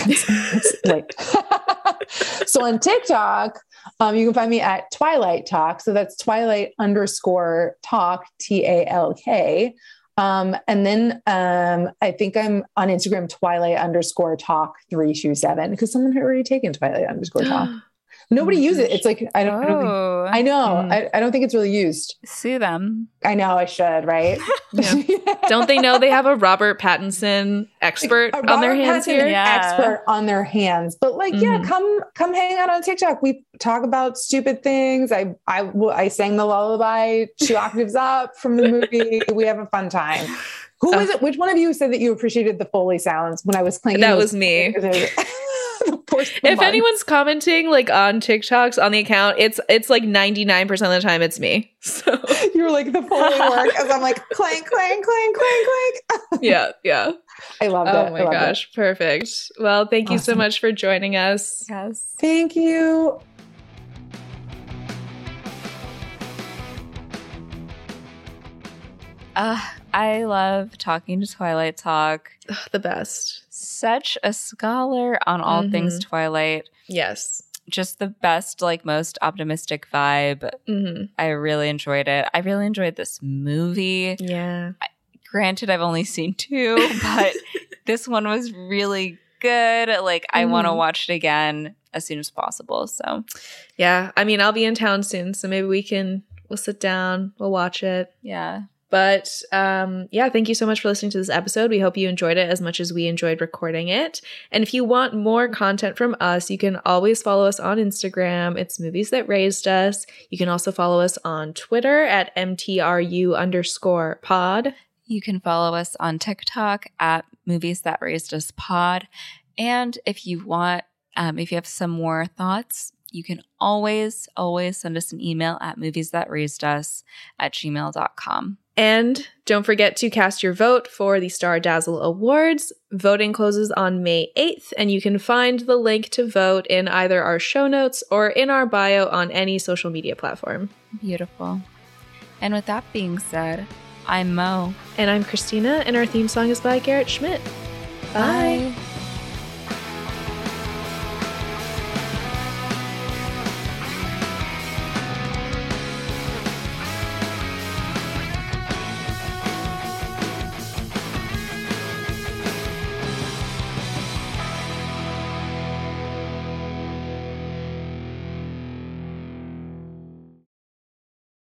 Speaker 3: like so on TikTok, um, you can find me at Twilight Talk. So that's Twilight underscore talk, T A L K. Um, and then um, I think I'm on Instagram, Twilight underscore talk three two seven, because someone had already taken Twilight underscore talk. Nobody
Speaker 1: Oh
Speaker 3: uses it. It's like I don't, I don't think
Speaker 2: Oh,
Speaker 3: I know.
Speaker 1: Mm.
Speaker 3: I, I don't think it's really used.
Speaker 2: sue them.
Speaker 3: I know I should, right?
Speaker 1: Don't they know they have a Robert Pattinson expert
Speaker 3: A
Speaker 1: on their hands
Speaker 3: Pattinson
Speaker 1: here?
Speaker 2: Yeah.
Speaker 3: Expert on their hands, but like, yeah,
Speaker 1: Mhm.
Speaker 3: come come hang out on TikTok. We talk about stupid things. I I I sang the lullaby two octaves up from the movie. We have a fun time. Who was it? Which one of you said that you appreciated the Foley sounds when I was playing?
Speaker 1: That was me.
Speaker 3: The porcelain
Speaker 1: If
Speaker 3: mugs.
Speaker 1: anyone's commenting like on TikToks on the account, it's it's like 99% of the time it's me. So
Speaker 3: you're like the Foley work, as I'm like clank clank clank clank clank.
Speaker 1: yeah, yeah.
Speaker 3: I love it.
Speaker 1: Oh
Speaker 3: I
Speaker 1: my
Speaker 3: loved it.
Speaker 1: gosh, perfect. Well, thank you so much for joining us.
Speaker 2: Yes.
Speaker 3: Thank you.
Speaker 2: Uh, I love talking to Twilight Talk.
Speaker 1: Ugh, the best.
Speaker 2: Such a scholar on all things Twilight.
Speaker 1: Yes.
Speaker 2: Just the best, like most optimistic vibe.
Speaker 1: hmm
Speaker 2: I really enjoyed it. I really enjoyed this movie.
Speaker 1: Yeah.
Speaker 2: Granted, I've only seen two, but this one was really good. Like, I want to
Speaker 1: Mhm.
Speaker 2: watch it again as soon as possible. So,
Speaker 1: Yeah. I mean, I'll be in town soon, so maybe we can we'll sit down, we'll watch it.
Speaker 2: yeah.
Speaker 1: But um, yeah, thank you so much for listening to this episode. We hope you enjoyed it as much as we enjoyed recording it. And if you want more content from us, you can always follow us on Instagram. It's Movies That Raised Us. You can also follow us on Twitter at MTRU underscore pod.
Speaker 2: You can follow us on TikTok at Movies That Raised Us Pod. And if you want, um, if you have some more thoughts, you can always, always send us an email at movies that raised us at gmail.com.
Speaker 1: And don't forget to cast your vote for the Star Dazzle Awards. Voting closes on May 8th, and you can find the link to vote in either our show notes or in our bio on any social media platform.
Speaker 2: Beautiful. And with that being said, I'm Mo.
Speaker 1: And I'm Christina, and our theme song is by Garrett Schmidt. Bye.
Speaker 2: Bye.